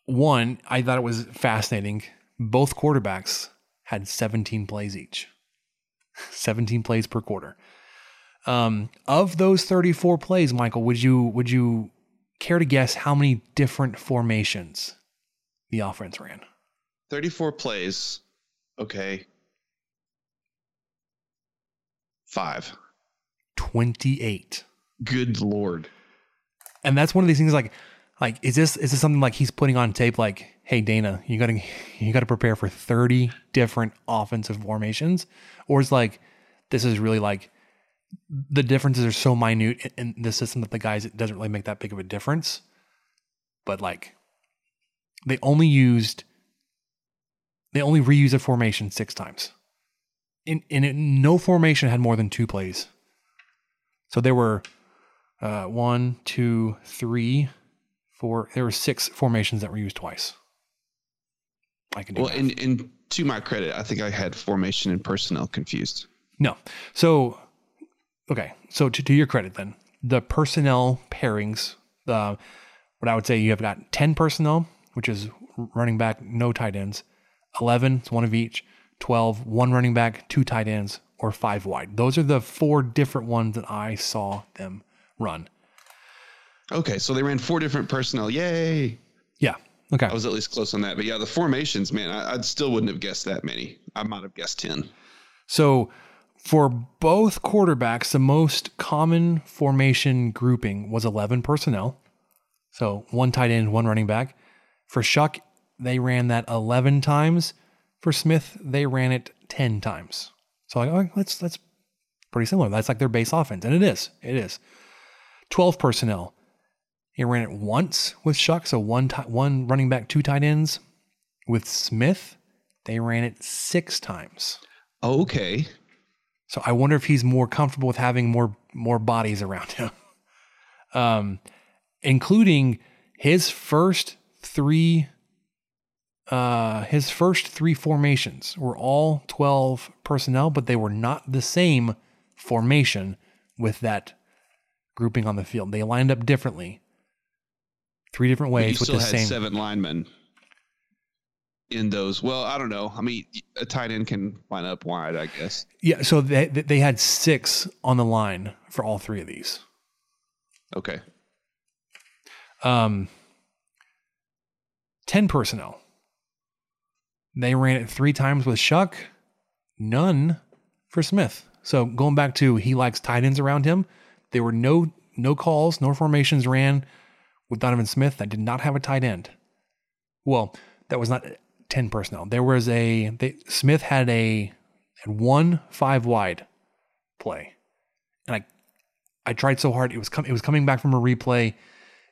Speaker 3: One, I thought it was fascinating. Both quarterbacks had 17 plays each. 17 plays per quarter. Um, of those 34 plays, Michael, would you would you care to guess how many different formations the offense ran?
Speaker 4: 34 plays. Okay. Five.
Speaker 3: 28.
Speaker 4: Good lord.
Speaker 3: And that's one of these things like like is this is this something like he's putting on tape like hey Dana, you got to you got to prepare for 30 different offensive formations or is like this is really like the differences are so minute in the system that the guys it doesn't really make that big of a difference. But like they only used they only reused a formation six times. In in it, no formation had more than two plays. So there were uh, one, two, three, four. There were six formations that were used twice. I can do
Speaker 4: well, and, and to my credit, I think I had formation and personnel confused.
Speaker 3: No. So okay, so to, to your credit, then the personnel pairings, uh, what I would say you have got ten personnel, which is running back, no tight ends. Eleven, it's one of each. 12, one running back, two tight ends, or five wide. Those are the four different ones that I saw them run.
Speaker 4: Okay, so they ran four different personnel. Yay!
Speaker 3: Yeah. Okay.
Speaker 4: I was at least close on that, but yeah, the formations, man, I, I still wouldn't have guessed that many. I might have guessed ten.
Speaker 3: So for both quarterbacks, the most common formation grouping was 11 personnel. So one tight end, one running back. For Shough, they ran that 11 times. For Smith, they ran it 10 times. So like, oh, that's that's pretty similar. That's like their base offense. And it is. It is. 12 personnel. He ran it once with Shough, so one t- one running back, two tight ends. With Smith, they ran it six times.
Speaker 4: Okay.
Speaker 3: So I wonder if he's more comfortable with having more more bodies around him, um, including his first three. Uh, his first three formations were all twelve personnel, but they were not the same formation with that grouping on the field. They lined up differently, three different
Speaker 4: But
Speaker 3: ways with the
Speaker 4: had
Speaker 3: same.
Speaker 4: seven linemen in those. Well, I don't know. I mean, a tight end can line up wide, I guess.
Speaker 3: Yeah, so they they had six on the line for all three of these.
Speaker 4: Okay.
Speaker 3: Um, ten personnel. They ran it three times with Shough, none for Smith. So going back to he likes tight ends around him. There were no no calls, no formations ran with Donovan Smith that did not have a tight end. Well, that was not ten personnel. There was a they, Smith had a had one five wide play, and I I tried so hard. It was com- it was coming back from a replay,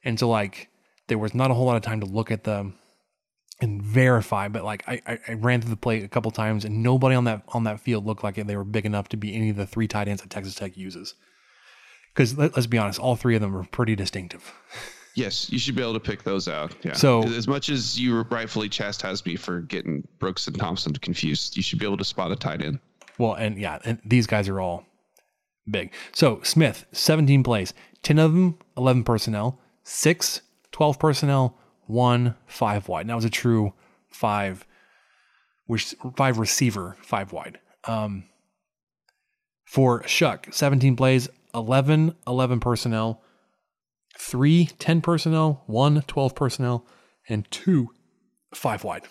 Speaker 3: and so like there was not a whole lot of time to look at them and verify. But like I, I, I ran through the play a couple times, and nobody on that on that field looked like they were big enough to be any of the three tight ends that Texas Tech uses. Because let, let's be honest, all three of them are pretty distinctive.
Speaker 4: Yes, you should be able to pick those out. Yeah.
Speaker 3: So-
Speaker 4: as much as you rightfully chastised me for getting Brooks and Thompson confused, you should be able to spot a tight end.
Speaker 3: Well, and yeah, and these guys are all big. So Smith, 17 plays, 10 of them, 11 personnel, 6, 12 personnel, 1, 5 wide. And that was a true 5, which 5 receiver, 5 wide. Um, for Shough, 17 plays, 11, 11 personnel, 3, 10 personnel, 1, 12 personnel, and 2, 5 wide.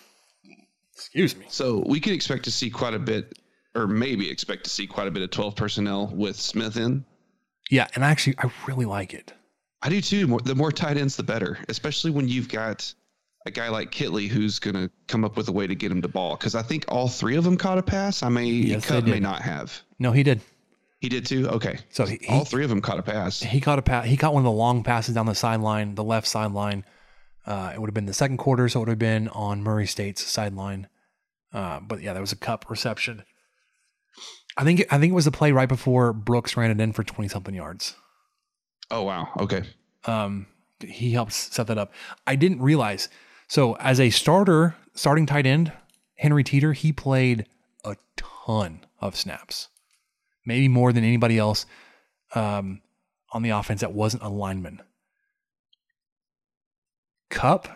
Speaker 3: Excuse me.
Speaker 4: So we can expect to see quite a bit, or maybe expect to see quite a bit of 12 personnel with Smith in.
Speaker 3: Yeah, and actually, I really like it.
Speaker 4: I do too. More, the more tight ends, the better, especially when you've got a guy like Kittley who's going to come up with a way to get him to ball. Because I think all three of them caught a pass. I may,
Speaker 3: Yes,
Speaker 4: Cut may not have.
Speaker 3: No, he did.
Speaker 4: He did too. Okay,
Speaker 3: So he,
Speaker 4: all
Speaker 3: he,
Speaker 4: three of them caught a pass.
Speaker 3: he caught a pass. He caught one of the long passes down the sideline, the left sideline. Uh, it would have been the second quarter, so it would have been on Murray State's sideline. Uh, but yeah, that was a Cupp reception. I think I think it was the play right before Brooks ran it in for twenty something yards.
Speaker 4: Oh wow. Okay.
Speaker 3: Um, he helped set that up. I didn't realize. So as a starter, starting tight end, Henry Teeter, he played a ton of snaps, maybe more than anybody else um, on the offense that wasn't a lineman. Cupp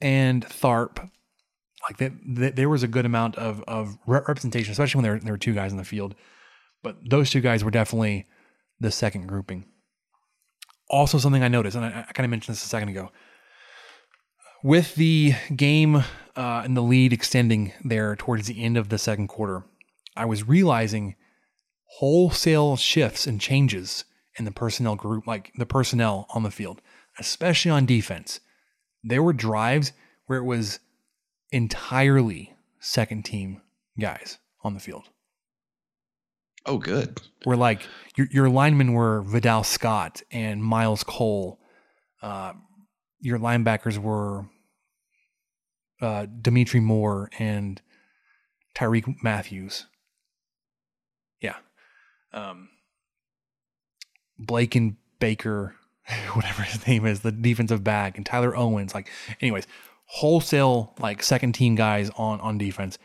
Speaker 3: and Tharp, like that, that there was a good amount of of representation, especially when there there were two guys in the field. But those two guys were definitely the second grouping. Also, something I noticed, and I, I kind of mentioned this a second ago, with the game uh, and the lead extending there towards the end of the second quarter, I was realizing wholesale shifts and changes in the personnel group, like the personnel on the field, especially on defense. There were drives where it was entirely second team guys on the field.
Speaker 4: Oh, good.
Speaker 3: Where like your your linemen were Vidal Scott and Myles Cole. Uh, your linebackers were uh, Dimitri Moore and Tyrique Matthews. Um, Blake and Baker, whatever his name is, the defensive back, and Tyler Owens. Like, anyways, wholesale like second team guys on on defense.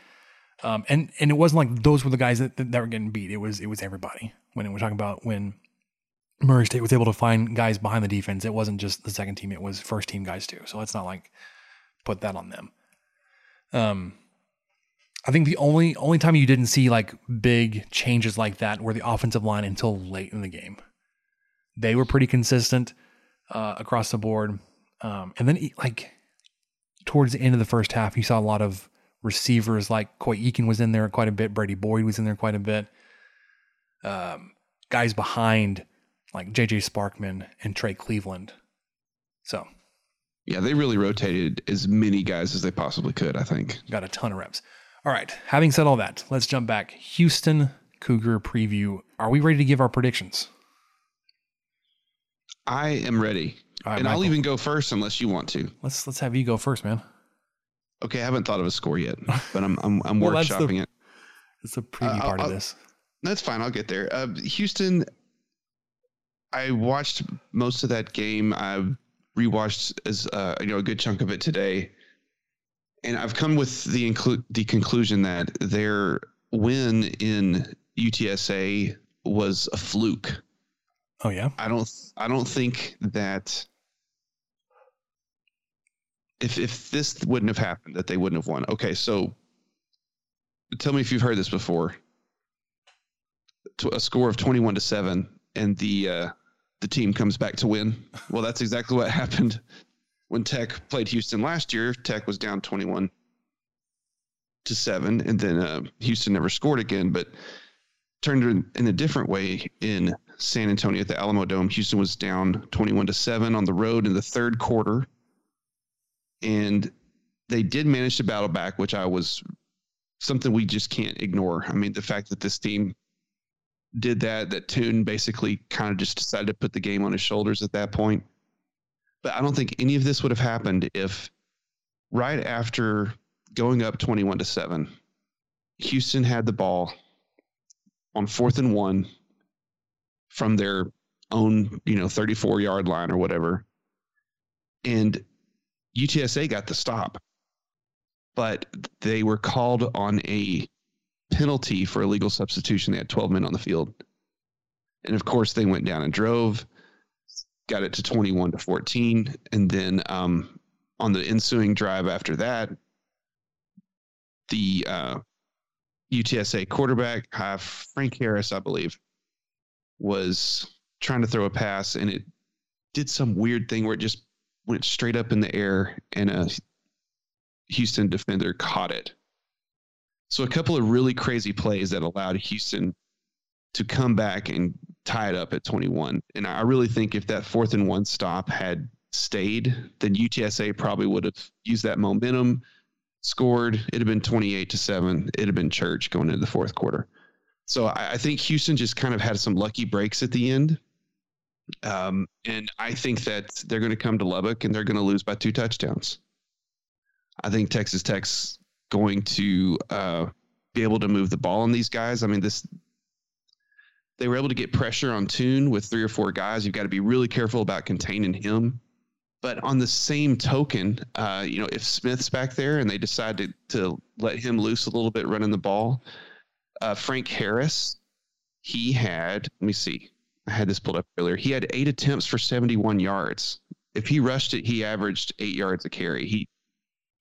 Speaker 3: Um, and and it wasn't like those were the guys that, that, that were getting beat. It was it was everybody. When we're talking about when Murray State was able to find guys behind the defense, it wasn't just the second team; it was first team guys too. So let's not like put that on them. Um, I think the only only time you didn't see like big changes like that were the offensive line until late in the game. They were pretty consistent uh, across the board, um, and then like towards the end of the first half, you saw a lot of receivers like Coy Eakin was in there quite a bit. Brady Boyd was in there quite a bit. Um, guys behind like JJ Sparkman and Trey Cleveland. So
Speaker 4: Yeah, they really rotated as many guys as they possibly could. I think.
Speaker 3: got a ton of reps. All right. Having said all that, let's jump back. Houston Cougar preview. Are we ready to give our predictions?
Speaker 4: I am ready,
Speaker 3: right,
Speaker 4: and I'll even go first unless you want to.
Speaker 3: Let's let's have you go first, man.
Speaker 4: Okay, I haven't thought of a score yet, but I'm I'm, I'm
Speaker 3: Well, that's the-
Speaker 4: workshopping it.
Speaker 3: It's the preview
Speaker 4: Uh,
Speaker 3: part of
Speaker 4: I'll-
Speaker 3: this.
Speaker 4: That's fine. I'll get there. Uh, Houston. I watched most of that game. I've rewatched as uh, you know a good chunk of it today, and I've come with the inclu- the conclusion that their win in UTSA was a fluke.
Speaker 3: Oh yeah.
Speaker 4: I don't I don't think that if if this wouldn't have happened that they wouldn't have won. Okay, so tell me if you've heard this before. A score of 21 to 7 and the uh the team comes back to win. Well, that's exactly what happened when Tech played Houston last year. Tech was down 21 to 7 and then uh, Houston never scored again, but turned in, in a different way in San Antonio at the Alamo Dome. Houston was down 21 to 7 on the road in the third quarter. And they did manage to battle back, which I was something we just can't ignore. I mean, the fact that this team did that. That Tune basically kind of just decided to put the game on his shoulders at that point. But I don't think any of this would have happened if right after going up 21 to 7, Houston had the ball on fourth and one from their own, you know, 34 yard line or whatever. And UTSA got the stop, but they were called on a penalty for illegal substitution. They had 12 men on the field. And of course, they went down and drove, got it to 21 to 14. And then um, on the ensuing drive after that, the uh, UTSA quarterback, uh, Frank Harris, I believe, was trying to throw a pass and it did some weird thing where it just went straight up in the air and a Houston defender caught it. So a couple of really crazy plays that allowed Houston to come back and tie it up at 21. And I really think if that fourth and one stop had stayed, then UTSA probably would have used that momentum, scored. It'd have been 28 to 7. It'd have been church going into the fourth quarter. So I, I think Houston just kind of had some lucky breaks at the end. Um, and I think that they're going to come to Lubbock and they're going to lose by two touchdowns. I think Texas Tech's going to uh, be able to move the ball on these guys. I mean, this they were able to get pressure on Tune with three or four guys. You've got to be really careful about containing him. But on the same token, uh, you know, if Smith's back there and they decide to, to let him loose a little bit running the ball, uh, Frank Harris, he had, let me see, I had this pulled up earlier. He had eight attempts for 71 yards. If he rushed it, he averaged eight yards a carry. He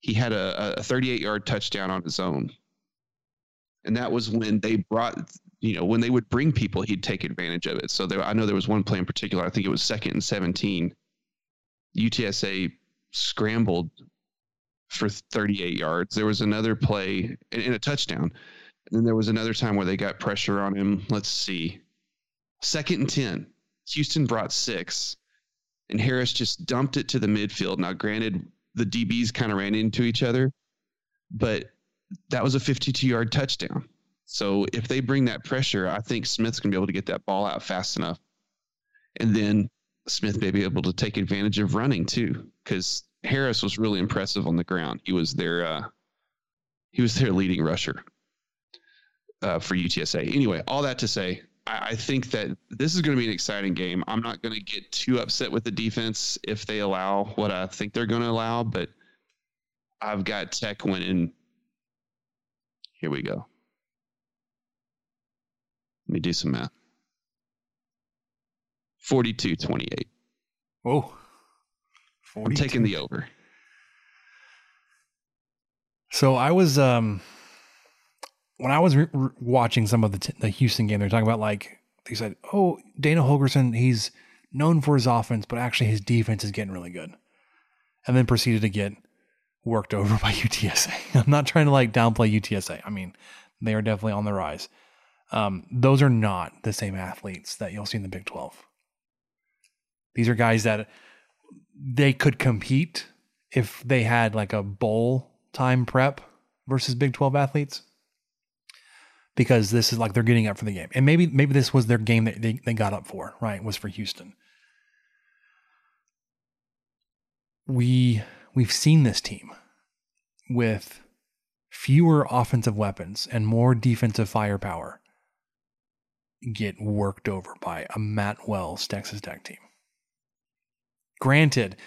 Speaker 4: he had a, a 38 yard touchdown on his own. And that was when they brought, you know, when they would bring people, he'd take advantage of it. So there, I know there was one play in particular. I think it was second and 17. UTSA scrambled for 38 yards. There was another play in a touchdown. And then there was another time where they got pressure on him. Let's see. Second and 10. Houston brought six, and Harris just dumped it to the midfield. Now, granted, the DBs kind of ran into each other, but that was a 52 yard touchdown. So if they bring that pressure, I think Smith's going to be able to get that ball out fast enough. And then Smith may be able to take advantage of running too, because Harris was really impressive on the ground. He was their uh, he was their leading rusher uh, for UTSA. Anyway, all that to say, I, I think that this is going to be an exciting game. I'm not going to get too upset with the defense if they allow what I think they're going to allow, but I've got Tech winning. Here we go. Let me do some math. 42 28.
Speaker 3: Whoa.
Speaker 4: I'm taking the over.
Speaker 3: So I was um when I was re- re- watching some of the t- the Houston game, they're talking about like they said, "Oh, Dana Holgorsen, he's known for his offense, but actually his defense is getting really good," and then proceeded to get worked over by UTSA. I'm not trying to like downplay UTSA. I mean, they are definitely on the rise. Um, those are not the same athletes that you'll see in the Big 12. These are guys that they could compete if they had like a bowl time prep versus Big 12 athletes because this is like they're getting up for the game. And maybe maybe this was their game that they, they got up for, right? Was for Houston. We we've seen this team with fewer offensive weapons and more defensive firepower get worked over by a Matt Wells Texas Tech team. Granted,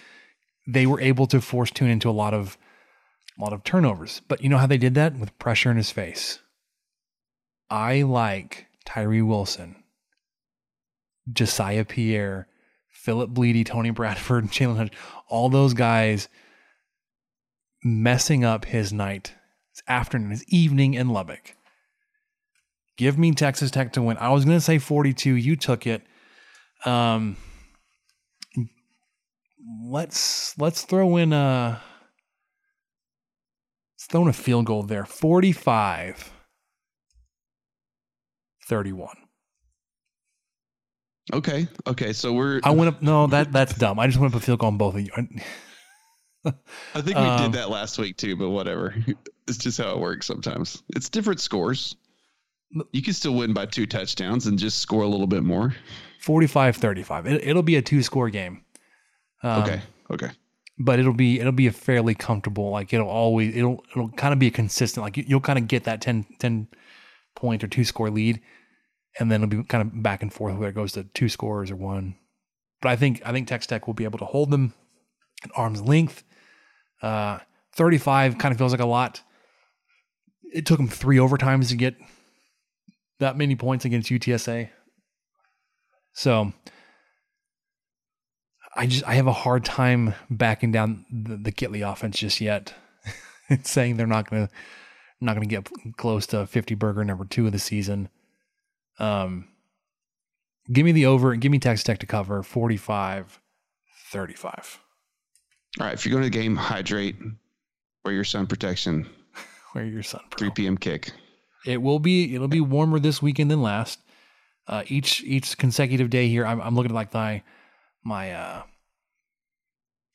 Speaker 3: they were able to force Tune into a lot of a lot of turnovers, but you know how they did that with pressure in his face. I like Tyree Wilson, Josiah Pierre, Philip Blidi, Tony Bradford, Jalen Hudge, all those guys messing up his night, his afternoon, his evening in Lubbock. Give me Texas Tech to win. I was going to say 42. You took it. Um, let's let's throw in a let's throw in a field goal there. 45 31.
Speaker 4: Okay. Okay. So we're.
Speaker 3: I went up. No, that that's dumb. I just went up a field goal on both of you.
Speaker 4: I think we
Speaker 3: Um,
Speaker 4: did that last week too, but whatever. It's just how it works sometimes. It's different scores. You can still win by two touchdowns and just score a little bit more.
Speaker 3: 45-35. It, it'll be a two-score game. Um,
Speaker 4: okay. Okay.
Speaker 3: But it'll be it'll be a fairly comfortable like it'll always it'll it'll kind of be a consistent like you, you'll kind of get that 10, 10 point or two score lead and then it'll be kind of back and forth whether it goes to two scores or one. But I think I think Texas Tech will be able to hold them at arm's length. Uh, 35 kind of feels like a lot. It took them three overtimes to get that many points against UTSA. So I just I have a hard time backing down the, the Kittley offense just yet. saying they're not gonna not gonna get close to 50 burger number two of the season. Um give me the over and give me Texas Tech to cover 45 35.
Speaker 4: All right. If you're going to the game, hydrate, wear your sun protection.
Speaker 3: Wear your sun.
Speaker 4: 3 p.m. kick.
Speaker 3: It will be it'll be warmer this weekend than last. Uh, each each consecutive day here, I'm, I'm looking at like my my uh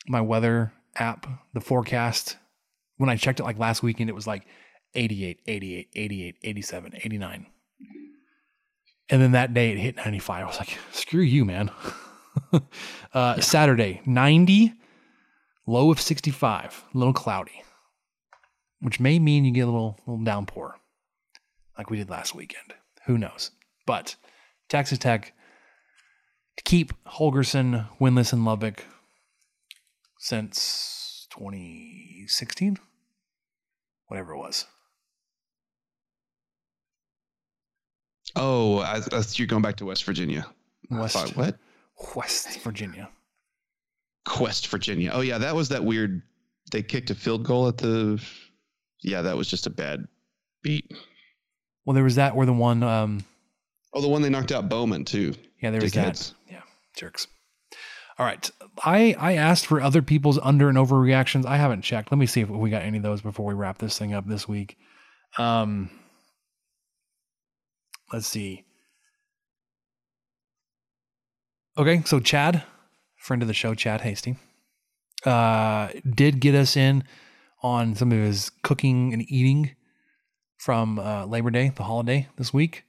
Speaker 3: my weather app, the forecast. When I checked it like last weekend, it was like 88, 88, 88, 87, 89. And then that day it hit 95. I was like, screw you, man. uh, yeah. Saturday, 90, low of 65, a little cloudy, which may mean you get a little, little downpour like we did last weekend. Who knows? But Texas Tech to keep Holgorsen winless in Lubbock since 2016, whatever it was.
Speaker 4: Oh, I, I, you're going back to West Virginia.
Speaker 3: West,
Speaker 4: thought, what?
Speaker 3: West Virginia.
Speaker 4: West Virginia. Oh yeah, that was that weird. They kicked a field goal at the. Yeah, that was just a bad beat.
Speaker 3: Well, there was that where the one. Um,
Speaker 4: oh, the one they knocked out Bowman too.
Speaker 3: Yeah, there was that. Yeah, jerks. All right, I I asked for other people's under and over reactions. I haven't checked. Let me see if we got any of those before we wrap this thing up this week. Um, let's see. Okay, so Chad, friend of the show, Chad Hasty, uh, did get us in on some of his cooking and eating from uh, Labor Day, the holiday this week.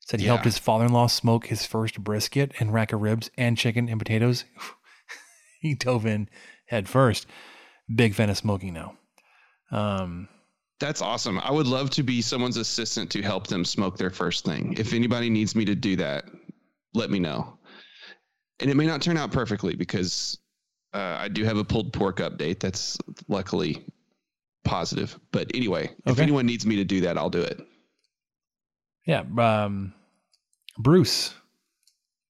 Speaker 3: Said he yeah. helped his father-in-law smoke his first brisket and rack of ribs and chicken and potatoes. he dove in head first. Big fan of smoking now. Um,
Speaker 4: that's awesome. I would love to be someone's assistant to help them smoke their first thing. If anybody needs me to do that, let me know. And it may not turn out perfectly because uh, I do have a pulled pork update. That's luckily positive. But anyway, okay. if anyone needs me to do that, I'll do it.
Speaker 3: Yeah. Um, Bruce,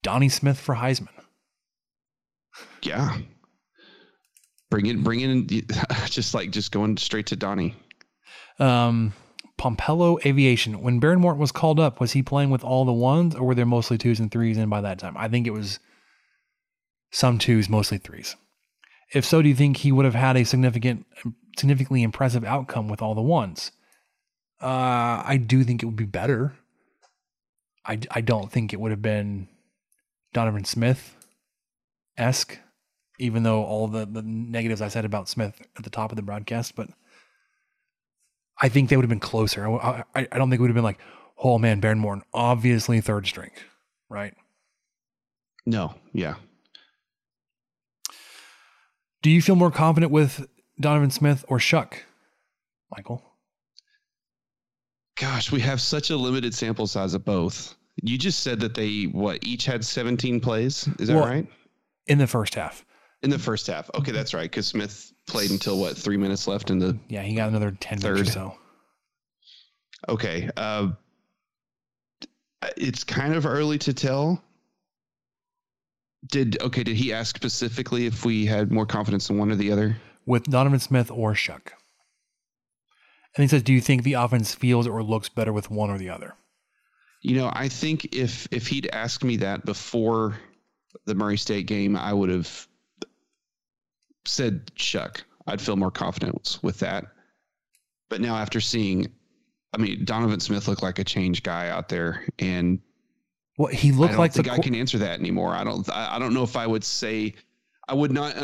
Speaker 3: Donnie Smith for Heisman.
Speaker 4: Yeah. Bring it, bring in, just like just going straight to Donnie.
Speaker 3: Um, Pompello Aviation. When Behren Morton was called up, was he playing with all the ones, or were there mostly twos and threes in by that time? I think it was some twos, mostly threes. If so, do you think he would have had a significant, significantly impressive outcome with all the ones? Uh, I do think it would be better. I, I don't think it would have been Donovan Smith esque, even though all the, the negatives I said about Smith at the top of the broadcast, but I think they would have been closer. I, I, I don't think it would have been like, oh man, Behren Morton, obviously third string, right?
Speaker 4: No, yeah.
Speaker 3: Do you feel more confident with Donovan Smith or Shough? Michael?
Speaker 4: Gosh, we have such a limited sample size of both. You just said that they what each had 17 plays. Is that well, right?
Speaker 3: In the first half.
Speaker 4: In the first half. Okay, that's right. Because Smith played until what three minutes left in the.
Speaker 3: Yeah, he got another 10 third. or so.
Speaker 4: Okay. Uh, it's kind of early to tell. Did okay? Did he ask specifically if we had more confidence in one or the other?
Speaker 3: With Donovan Smith or Shough. And he says, "Do you think the offense feels or looks better with one or the other?"
Speaker 4: You know, I think if if he'd asked me that before the Murray State game, I would have said Shough. I'd feel more confident with that. But now after seeing, I mean, Donovan Smith looked like a change guy out there, and
Speaker 3: well, he looked
Speaker 4: I don't
Speaker 3: like
Speaker 4: think
Speaker 3: the
Speaker 4: I can answer that anymore. I don't. I, I don't know if I would say. I would not.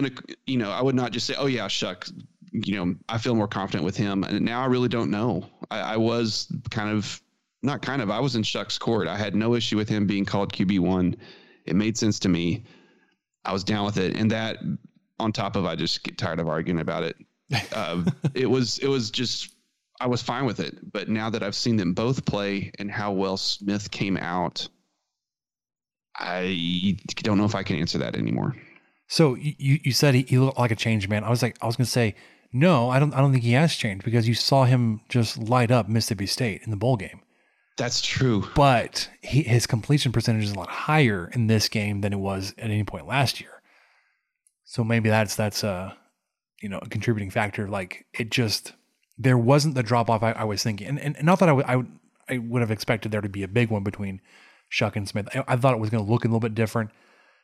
Speaker 4: You know, I would not just say, "Oh yeah, Shough." You know, I feel more confident with him, and now I really don't know. I, I was kind of not kind of. I was in Shough's court. I had no issue with him being called QB one. It made sense to me. I was down with it, and that on top of I just get tired of arguing about it. Uh, it was it was just I was fine with it. But now that I've seen them both play and how well Smith came out, I don't know if I can answer that anymore.
Speaker 3: So you you said he, he looked like a changed man. I was like I was gonna say no, I don't I don't think he has changed because you saw him just light up Mississippi State in the bowl game.
Speaker 4: That's true.
Speaker 3: But he, his completion percentage is a lot higher in this game than it was at any point last year. So maybe that's that's a you know a contributing factor. Like it just there wasn't the drop off I, I, was thinking, and, and, not that I, w- I, would, I would have expected there to be a big one between Shough and Smith. I, I thought it was going to look a little bit different,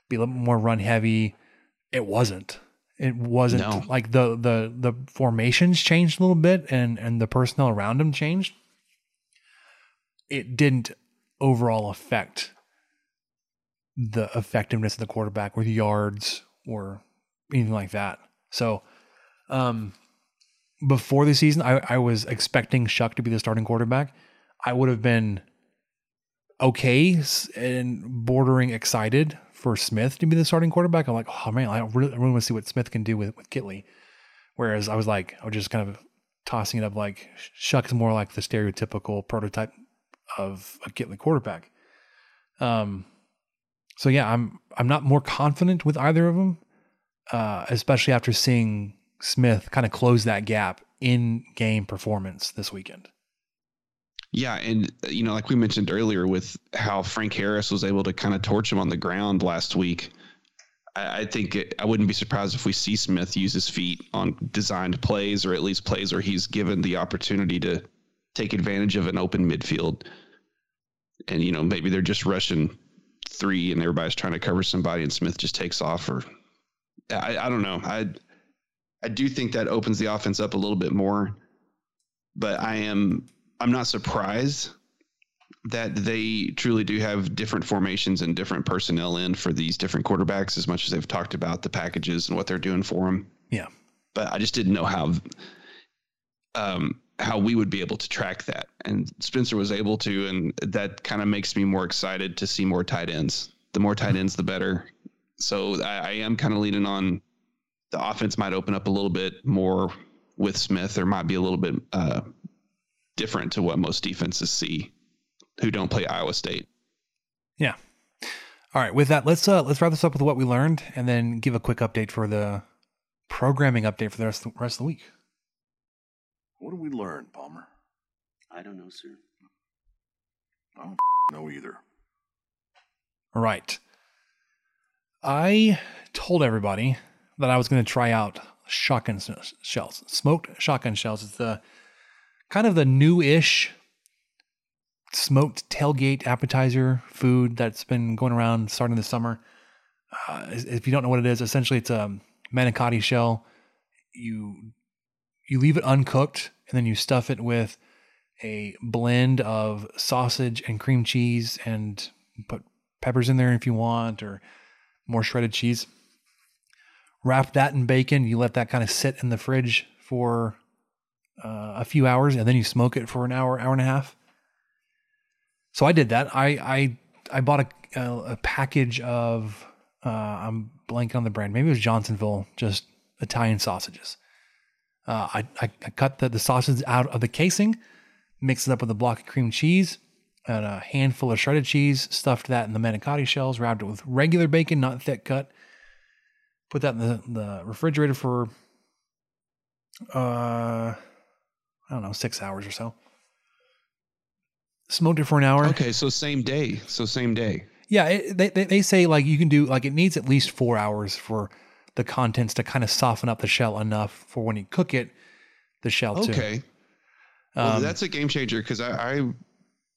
Speaker 3: be a little more run heavy. It wasn't. It wasn't
Speaker 4: No.
Speaker 3: like the the the formations changed a little bit, and and the personnel around him changed. It didn't overall affect the effectiveness of the quarterback with yards or anything like that. So, um, before the season, I, I was expecting Shough to be the starting quarterback. I would have been okay and bordering excited for Smith to be the starting quarterback. I'm like, oh man, I really, I really want to see what Smith can do with, with Kittley. Whereas I was like, I was just kind of tossing it up like Shough's more like the stereotypical prototype of a Kittley quarterback. Um, so yeah, I'm I'm not more confident with either of them, uh, especially after seeing Smith kind of close that gap in game performance this weekend.
Speaker 4: Yeah, and uh, you know, like we mentioned earlier, with how Frank Harris was able to kind of torch him on the ground last week, I, I think it, I wouldn't be surprised if we see Smith use his feet on designed plays, or at least plays where he's given the opportunity to take advantage of an open midfield. And you know, maybe they're just rushing three, and everybody's trying to cover somebody, and Smith just takes off. Or I, I don't know. I I do think that opens the offense up a little bit more, but I am I'm not surprised that they truly do have different formations and different personnel in for these different quarterbacks as much as they've talked about the packages and what they're doing for them.
Speaker 3: Yeah.
Speaker 4: But I just didn't know how um how we would be able to track that. And Spencer was able to and that kind of makes me more excited to see more tight ends. The more tight ends the better. So I, I am kind of leaning on the offense might open up a little bit more with Smith or might be a little bit uh different to what most defenses see who don't play Iowa State.
Speaker 3: Yeah. All right. With that, let's uh let's wrap this up with what we learned, and then give a quick update for the programming update for the rest of the, rest of the week.
Speaker 12: What did we learn, Palmer?
Speaker 13: I don't know, sir.
Speaker 12: I don't know either.
Speaker 3: All right. I told everybody that I was going to try out shotgun shells, smoked shotgun shells. It's the kind of the new-ish smoked tailgate appetizer food that's been going around starting this summer. Uh, if you don't know what it is, essentially it's a manicotti shell. You you leave it uncooked and then you stuff it with a blend of sausage and cream cheese and put peppers in there if you want or more shredded cheese. Wrap that in bacon. You let that kind of sit in the fridge for uh, a few hours and then you smoke it for an hour, hour and a half. So I did that. I I I bought a a, package of uh, I'm blanking on the brand. Maybe it was Johnsonville, just Italian sausages. Uh, I, I I cut the, the sausage out of the casing, mixed it up with a block of cream cheese and a handful of shredded cheese. Stuffed that in the manicotti shells. Wrapped it with regular bacon, not thick cut. Put that in the, the refrigerator for uh I don't know six hours or so smoked it for an hour.
Speaker 4: Okay, so same day. So same day.
Speaker 3: Yeah, it, they, they they say like you can do like it needs at least four hours for the contents to kind of soften up the shell enough for when you cook it, the shell too.
Speaker 4: Okay. Well,
Speaker 3: Um,
Speaker 4: that's a game changer because I, I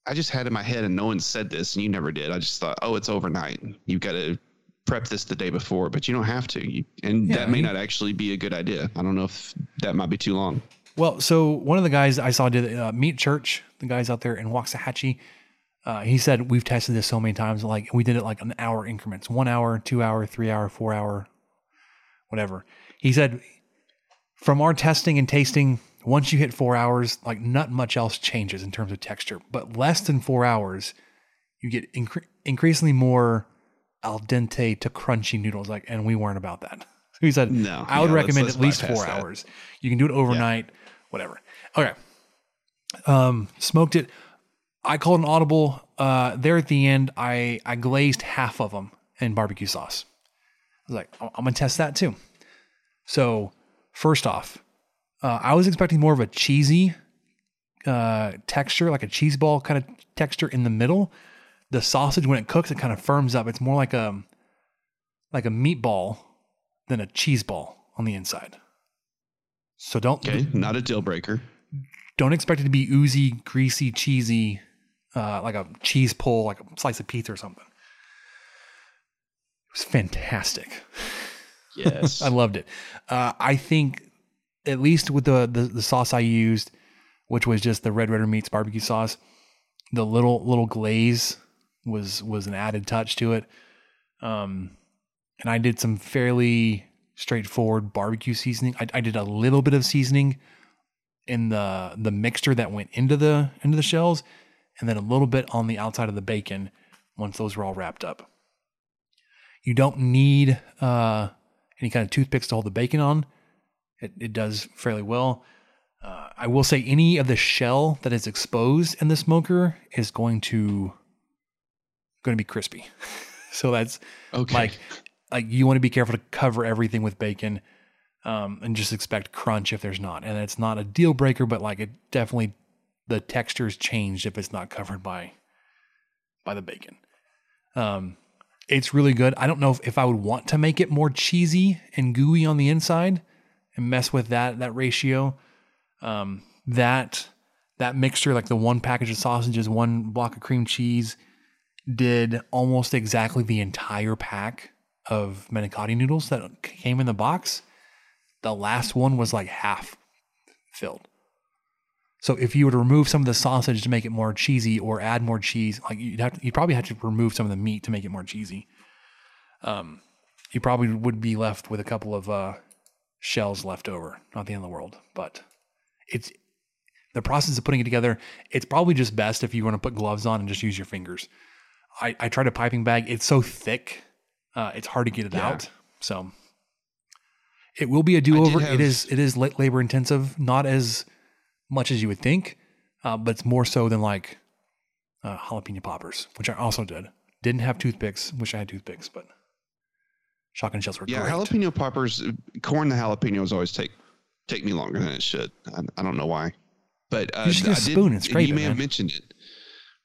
Speaker 4: I just had in my head and no one said this and you never did. I just thought, oh, it's overnight. You've got to prep this the day before, but you don't have to. You, and
Speaker 3: Yeah,
Speaker 4: that may
Speaker 3: you-
Speaker 4: not actually be a good idea. I don't know if that might be too long.
Speaker 3: Well, so one of the guys I saw did uh, Meat Church, the guys out there in Waxahachie. Uh, he said we've tested this so many times, like we did it like an hour increments, one hour, two hour, three hour, four hour, whatever. He said from our testing and tasting once you hit four hours, like not much else changes in terms of texture. But less than four hours, you get incre- increasingly more al dente to crunchy noodles. Like, and we weren't about that. So he said,
Speaker 4: No,
Speaker 3: I would
Speaker 4: yeah, let's-
Speaker 3: recommend
Speaker 4: let's
Speaker 3: at least four
Speaker 4: that.
Speaker 3: hours. You can do it overnight, whatever. Okay. Um, smoked it. I called an audible. Uh, there at the end, I I glazed half of them in barbecue sauce. I was like, I'm I'm gonna test that too. So first off, uh, I was expecting more of a cheesy uh, texture, like a cheese ball kind of texture in the middle. The sausage, when it cooks, it kind of firms up. It's more like a like a meatball than a cheese ball on the inside. So don't
Speaker 4: Okay, not a deal breaker.
Speaker 3: don't expect it to be oozy, greasy, cheesy, uh, like a cheese pull, like a slice of pizza or something. It was fantastic.
Speaker 4: Yes.
Speaker 3: I loved it. Uh, I think, at least with the, the the sauce I used, which was just the Red Redder Meats barbecue sauce, the little little glaze was was an added touch to it. Um, and I did some fairly straightforward barbecue seasoning. I, I did a little bit of seasoning in the the mixture that went into the into the shells, and then a little bit on the outside of the bacon once those were all wrapped up. You don't need uh, any kind of toothpicks to hold the bacon on. It, it does fairly well. Uh, I will say any of the shell that is exposed in the smoker is going to going to be crispy. so that's
Speaker 4: Okay.
Speaker 3: like like you want to be careful to cover everything with bacon um, and just expect crunch if there's not. And it's not a deal breaker, but like it definitely the texture's changed if it's not covered by by the bacon. Um, it's really good. I don't know if, if I would want to make it more cheesy and gooey on the inside and mess with that that ratio. Um, that that mixture, like the one package of sausages, one block of cream cheese, did almost exactly the entire pack of manicotti noodles that came in the box. The last one was like half filled. So if you were to remove some of the sausage to make it more cheesy, or add more cheese, like you'd have to, you'd probably have to remove some of the meat to make it more cheesy. Um, you probably would be left with a couple of uh, shells left over. Not the end of the world, but it's the process of putting it together. It's probably just best if you want to put gloves on and just use your fingers. I, I tried a piping bag. It's so thick, uh, it's hard to get it
Speaker 4: Yeah.
Speaker 3: out. So it will be a do over.
Speaker 4: have-
Speaker 3: It is it is labor intensive, not as much as you would think, uh, but it's more so than like uh, jalapeno poppers, which I also did. Didn't have toothpicks. Wish I had toothpicks, but shotgun shells were
Speaker 4: Yeah,
Speaker 3: great.
Speaker 4: jalapeno poppers, corn the jalapenos always take take me longer than it should. I, I don't know why, but uh,
Speaker 3: You just get a
Speaker 4: I did-
Speaker 3: spoon and
Speaker 4: You
Speaker 3: it,
Speaker 4: may have mentioned it.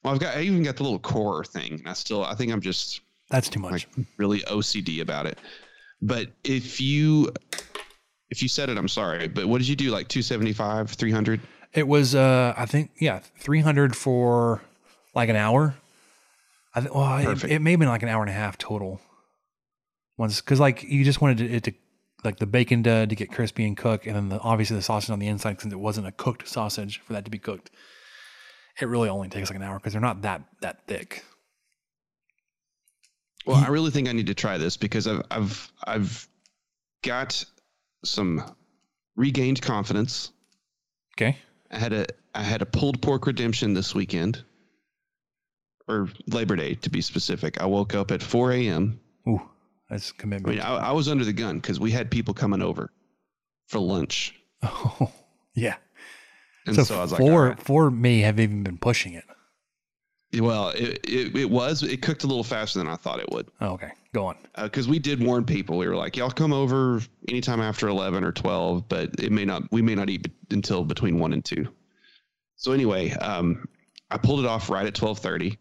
Speaker 4: Well, I've got I even got the little core thing. and I still I think I'm just
Speaker 3: That's too much.
Speaker 4: like really OCD about it. But if you if you said it, I'm sorry. But what did you do? Like 275, 300?
Speaker 3: It was, uh, I think, yeah, 300 for like an hour. I think, well, it, it may have been like an hour and a half total. Once, because like you just wanted it to, like the bacon to, to get crispy and cook, and then the, obviously the sausage on the inside, since it wasn't a cooked sausage for that to be cooked. It really only takes like an hour because they're not that that thick.
Speaker 4: Well, I really think I need to try this because I've I've I've got some regained confidence.
Speaker 3: Okay.
Speaker 4: I had a I had a pulled pork redemption this weekend, or Labor Day to be specific. I woke up at 4 a.m.
Speaker 3: Ooh, that's
Speaker 4: I
Speaker 3: commitment.
Speaker 4: mean, I, I was under the gun because we had people coming over for lunch,
Speaker 3: oh, yeah.
Speaker 4: and
Speaker 3: so,
Speaker 4: so, I was like,
Speaker 3: four
Speaker 4: right.
Speaker 3: four may have even been pushing it.
Speaker 4: Well, it, it it was it cooked a little faster than I thought it would.
Speaker 3: Oh, okay, go on.
Speaker 4: because we did warn people. We were like, "Y'all come over anytime after eleven or twelve, but it may not. We may not eat until between one and two. So anyway, um, I pulled it off right at twelve thirty,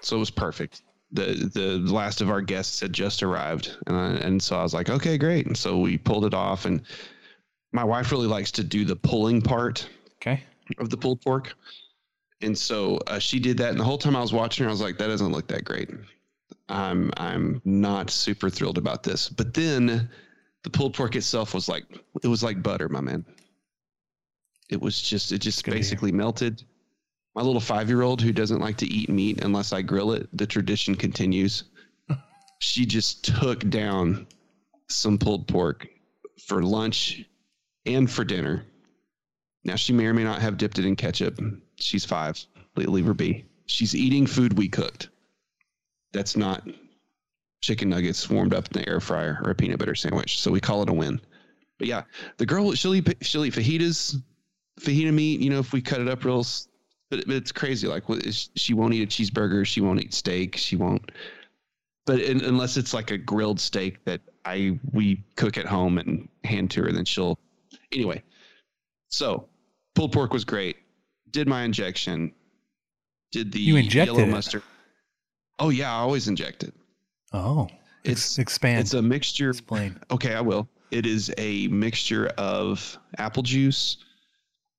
Speaker 4: so it was perfect. the The last of our guests had just arrived, and I, and so I was like, "Okay, great." And so we pulled it off, and my wife really likes to do the pulling part
Speaker 3: Okay.
Speaker 4: of the pulled pork. And so uh, she did that, and the whole time I was watching her, I was like, "That doesn't look that great." I'm I'm not super thrilled about this. But then the pulled pork itself was like it was like butter, my man. It was just it just
Speaker 3: Good
Speaker 4: basically melted. My little five year old who doesn't like to eat meat unless I grill it, the tradition continues. she just took down some pulled pork for lunch and for dinner. Now she may or may not have dipped it in ketchup. She's five. Leave her be. She's eating food we cooked. That's not chicken nuggets warmed up in the air fryer or a peanut butter sandwich. So we call it a win. But yeah, the girl she'll eat she'll eat fajitas, fajita meat. You know, if we cut it up real, but, it's crazy. Like she won't eat a cheeseburger. She won't eat steak. She won't. But in, unless it's like a grilled steak that I we cook at home and hand to her, then she'll. Anyway, so pulled pork was great. Did my injection. Did the
Speaker 3: you injected
Speaker 4: yellow
Speaker 3: it.
Speaker 4: mustard? Oh yeah, I always inject it.
Speaker 3: Oh,
Speaker 4: it's
Speaker 3: expand.
Speaker 4: It's a mixture.
Speaker 3: Explain.
Speaker 4: Okay, I will. It is a mixture of apple juice,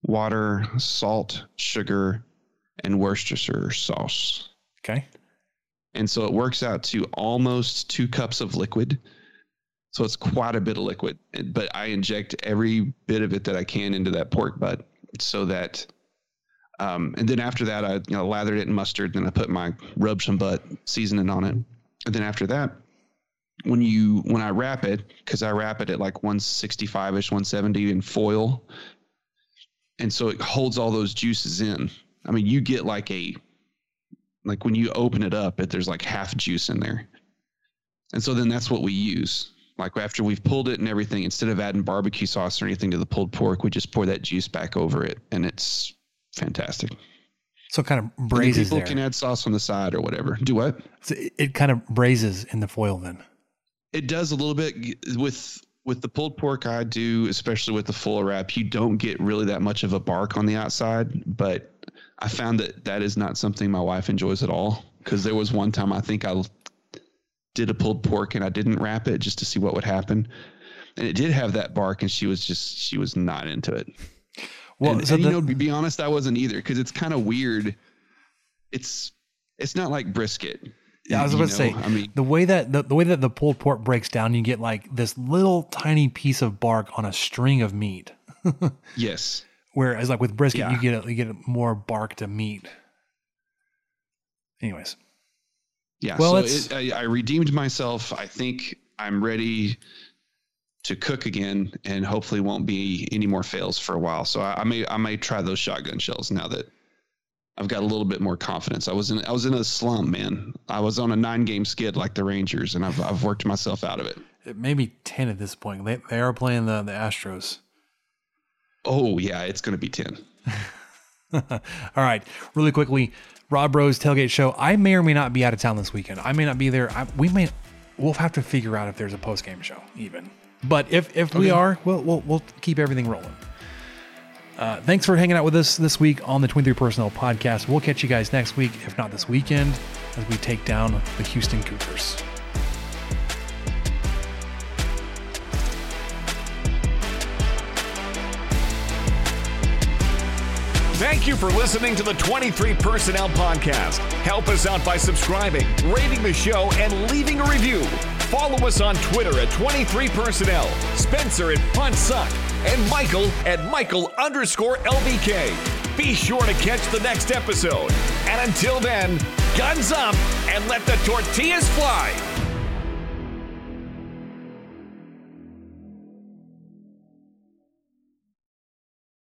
Speaker 4: water, salt, sugar, and Worcestershire sauce.
Speaker 3: Okay.
Speaker 4: And so it works out to almost two cups of liquid. So it's quite a bit of liquid. But I inject every bit of it that I can into that pork butt so that um, and then after that, I you know lathered it in mustard. Then I put my rub some butt seasoning on it. And then after that, when you when I wrap it, because I wrap it at like 165 ish, 170 in foil, and so it holds all those juices in. I mean, you get like a like when you open it up, it there's like half juice in there. And so then that's what we use. Like after we've pulled it and everything, instead of adding barbecue sauce or anything to the pulled pork, we just pour that juice back over it, and it's fantastic.
Speaker 3: So it kind of braises
Speaker 4: people
Speaker 3: there.
Speaker 4: can add sauce on the side or whatever. Do what?
Speaker 3: So it, it kind of braises in the foil then.
Speaker 4: It does a little bit with with the pulled pork I do, especially with the full wrap. You don't get really that much of a bark on the outside, but I found that that is not something my wife enjoys at all. Because there was one time I think I did a pulled pork and I didn't wrap it just to see what would happen, and it did have that bark, and she was just she was not into it.
Speaker 3: Well,
Speaker 4: and,
Speaker 3: so
Speaker 4: and,
Speaker 3: the-
Speaker 4: you know, to be honest, I wasn't either because it's kind of weird. It's it's not like brisket.
Speaker 3: Yeah, I was about to say.
Speaker 4: I mean,
Speaker 3: the way that the, the way that the pulled pork breaks down, you get like this little tiny piece of bark on a string of meat.
Speaker 4: yes.
Speaker 3: Whereas, like with brisket,
Speaker 4: Yeah.
Speaker 3: you get a, you get more bark to meat. Anyways,
Speaker 4: Yeah.
Speaker 3: Well,
Speaker 4: so it, I, I redeemed myself. I think I'm ready to cook again, and hopefully won't be any more fails for a while. So I, I may I may try those shotgun shells now that I've got a little bit more confidence. I was in I was in a slump, man. I was on a nine game skid like the Rangers, and I've I've worked myself out of it.
Speaker 3: it may be ten at this point. They they are playing the the Astros.
Speaker 4: Oh yeah, it's gonna be ten.
Speaker 3: All right, really quickly, Rob Rose tailgate show. I may or may not be out of town this weekend. I may not be there. I, we may. We'll have to figure out if there's a post game show even. But if if we are, we'll we'll we'll keep everything rolling. Uh, thanks for hanging out with us this week on the 23 Personnel Podcast. We'll catch you guys next week, if not this weekend, as we take down the Houston Cougars.
Speaker 2: Thank you for listening to the 23 Personnel Podcast. Help us out by subscribing, rating the show, and leaving a review. Follow us on Twitter at 23 Personnel, Spencer at Punt Suck, and Michael at Michael underscore LBK. Be sure to catch the next episode. And until then, guns up and let the tortillas fly.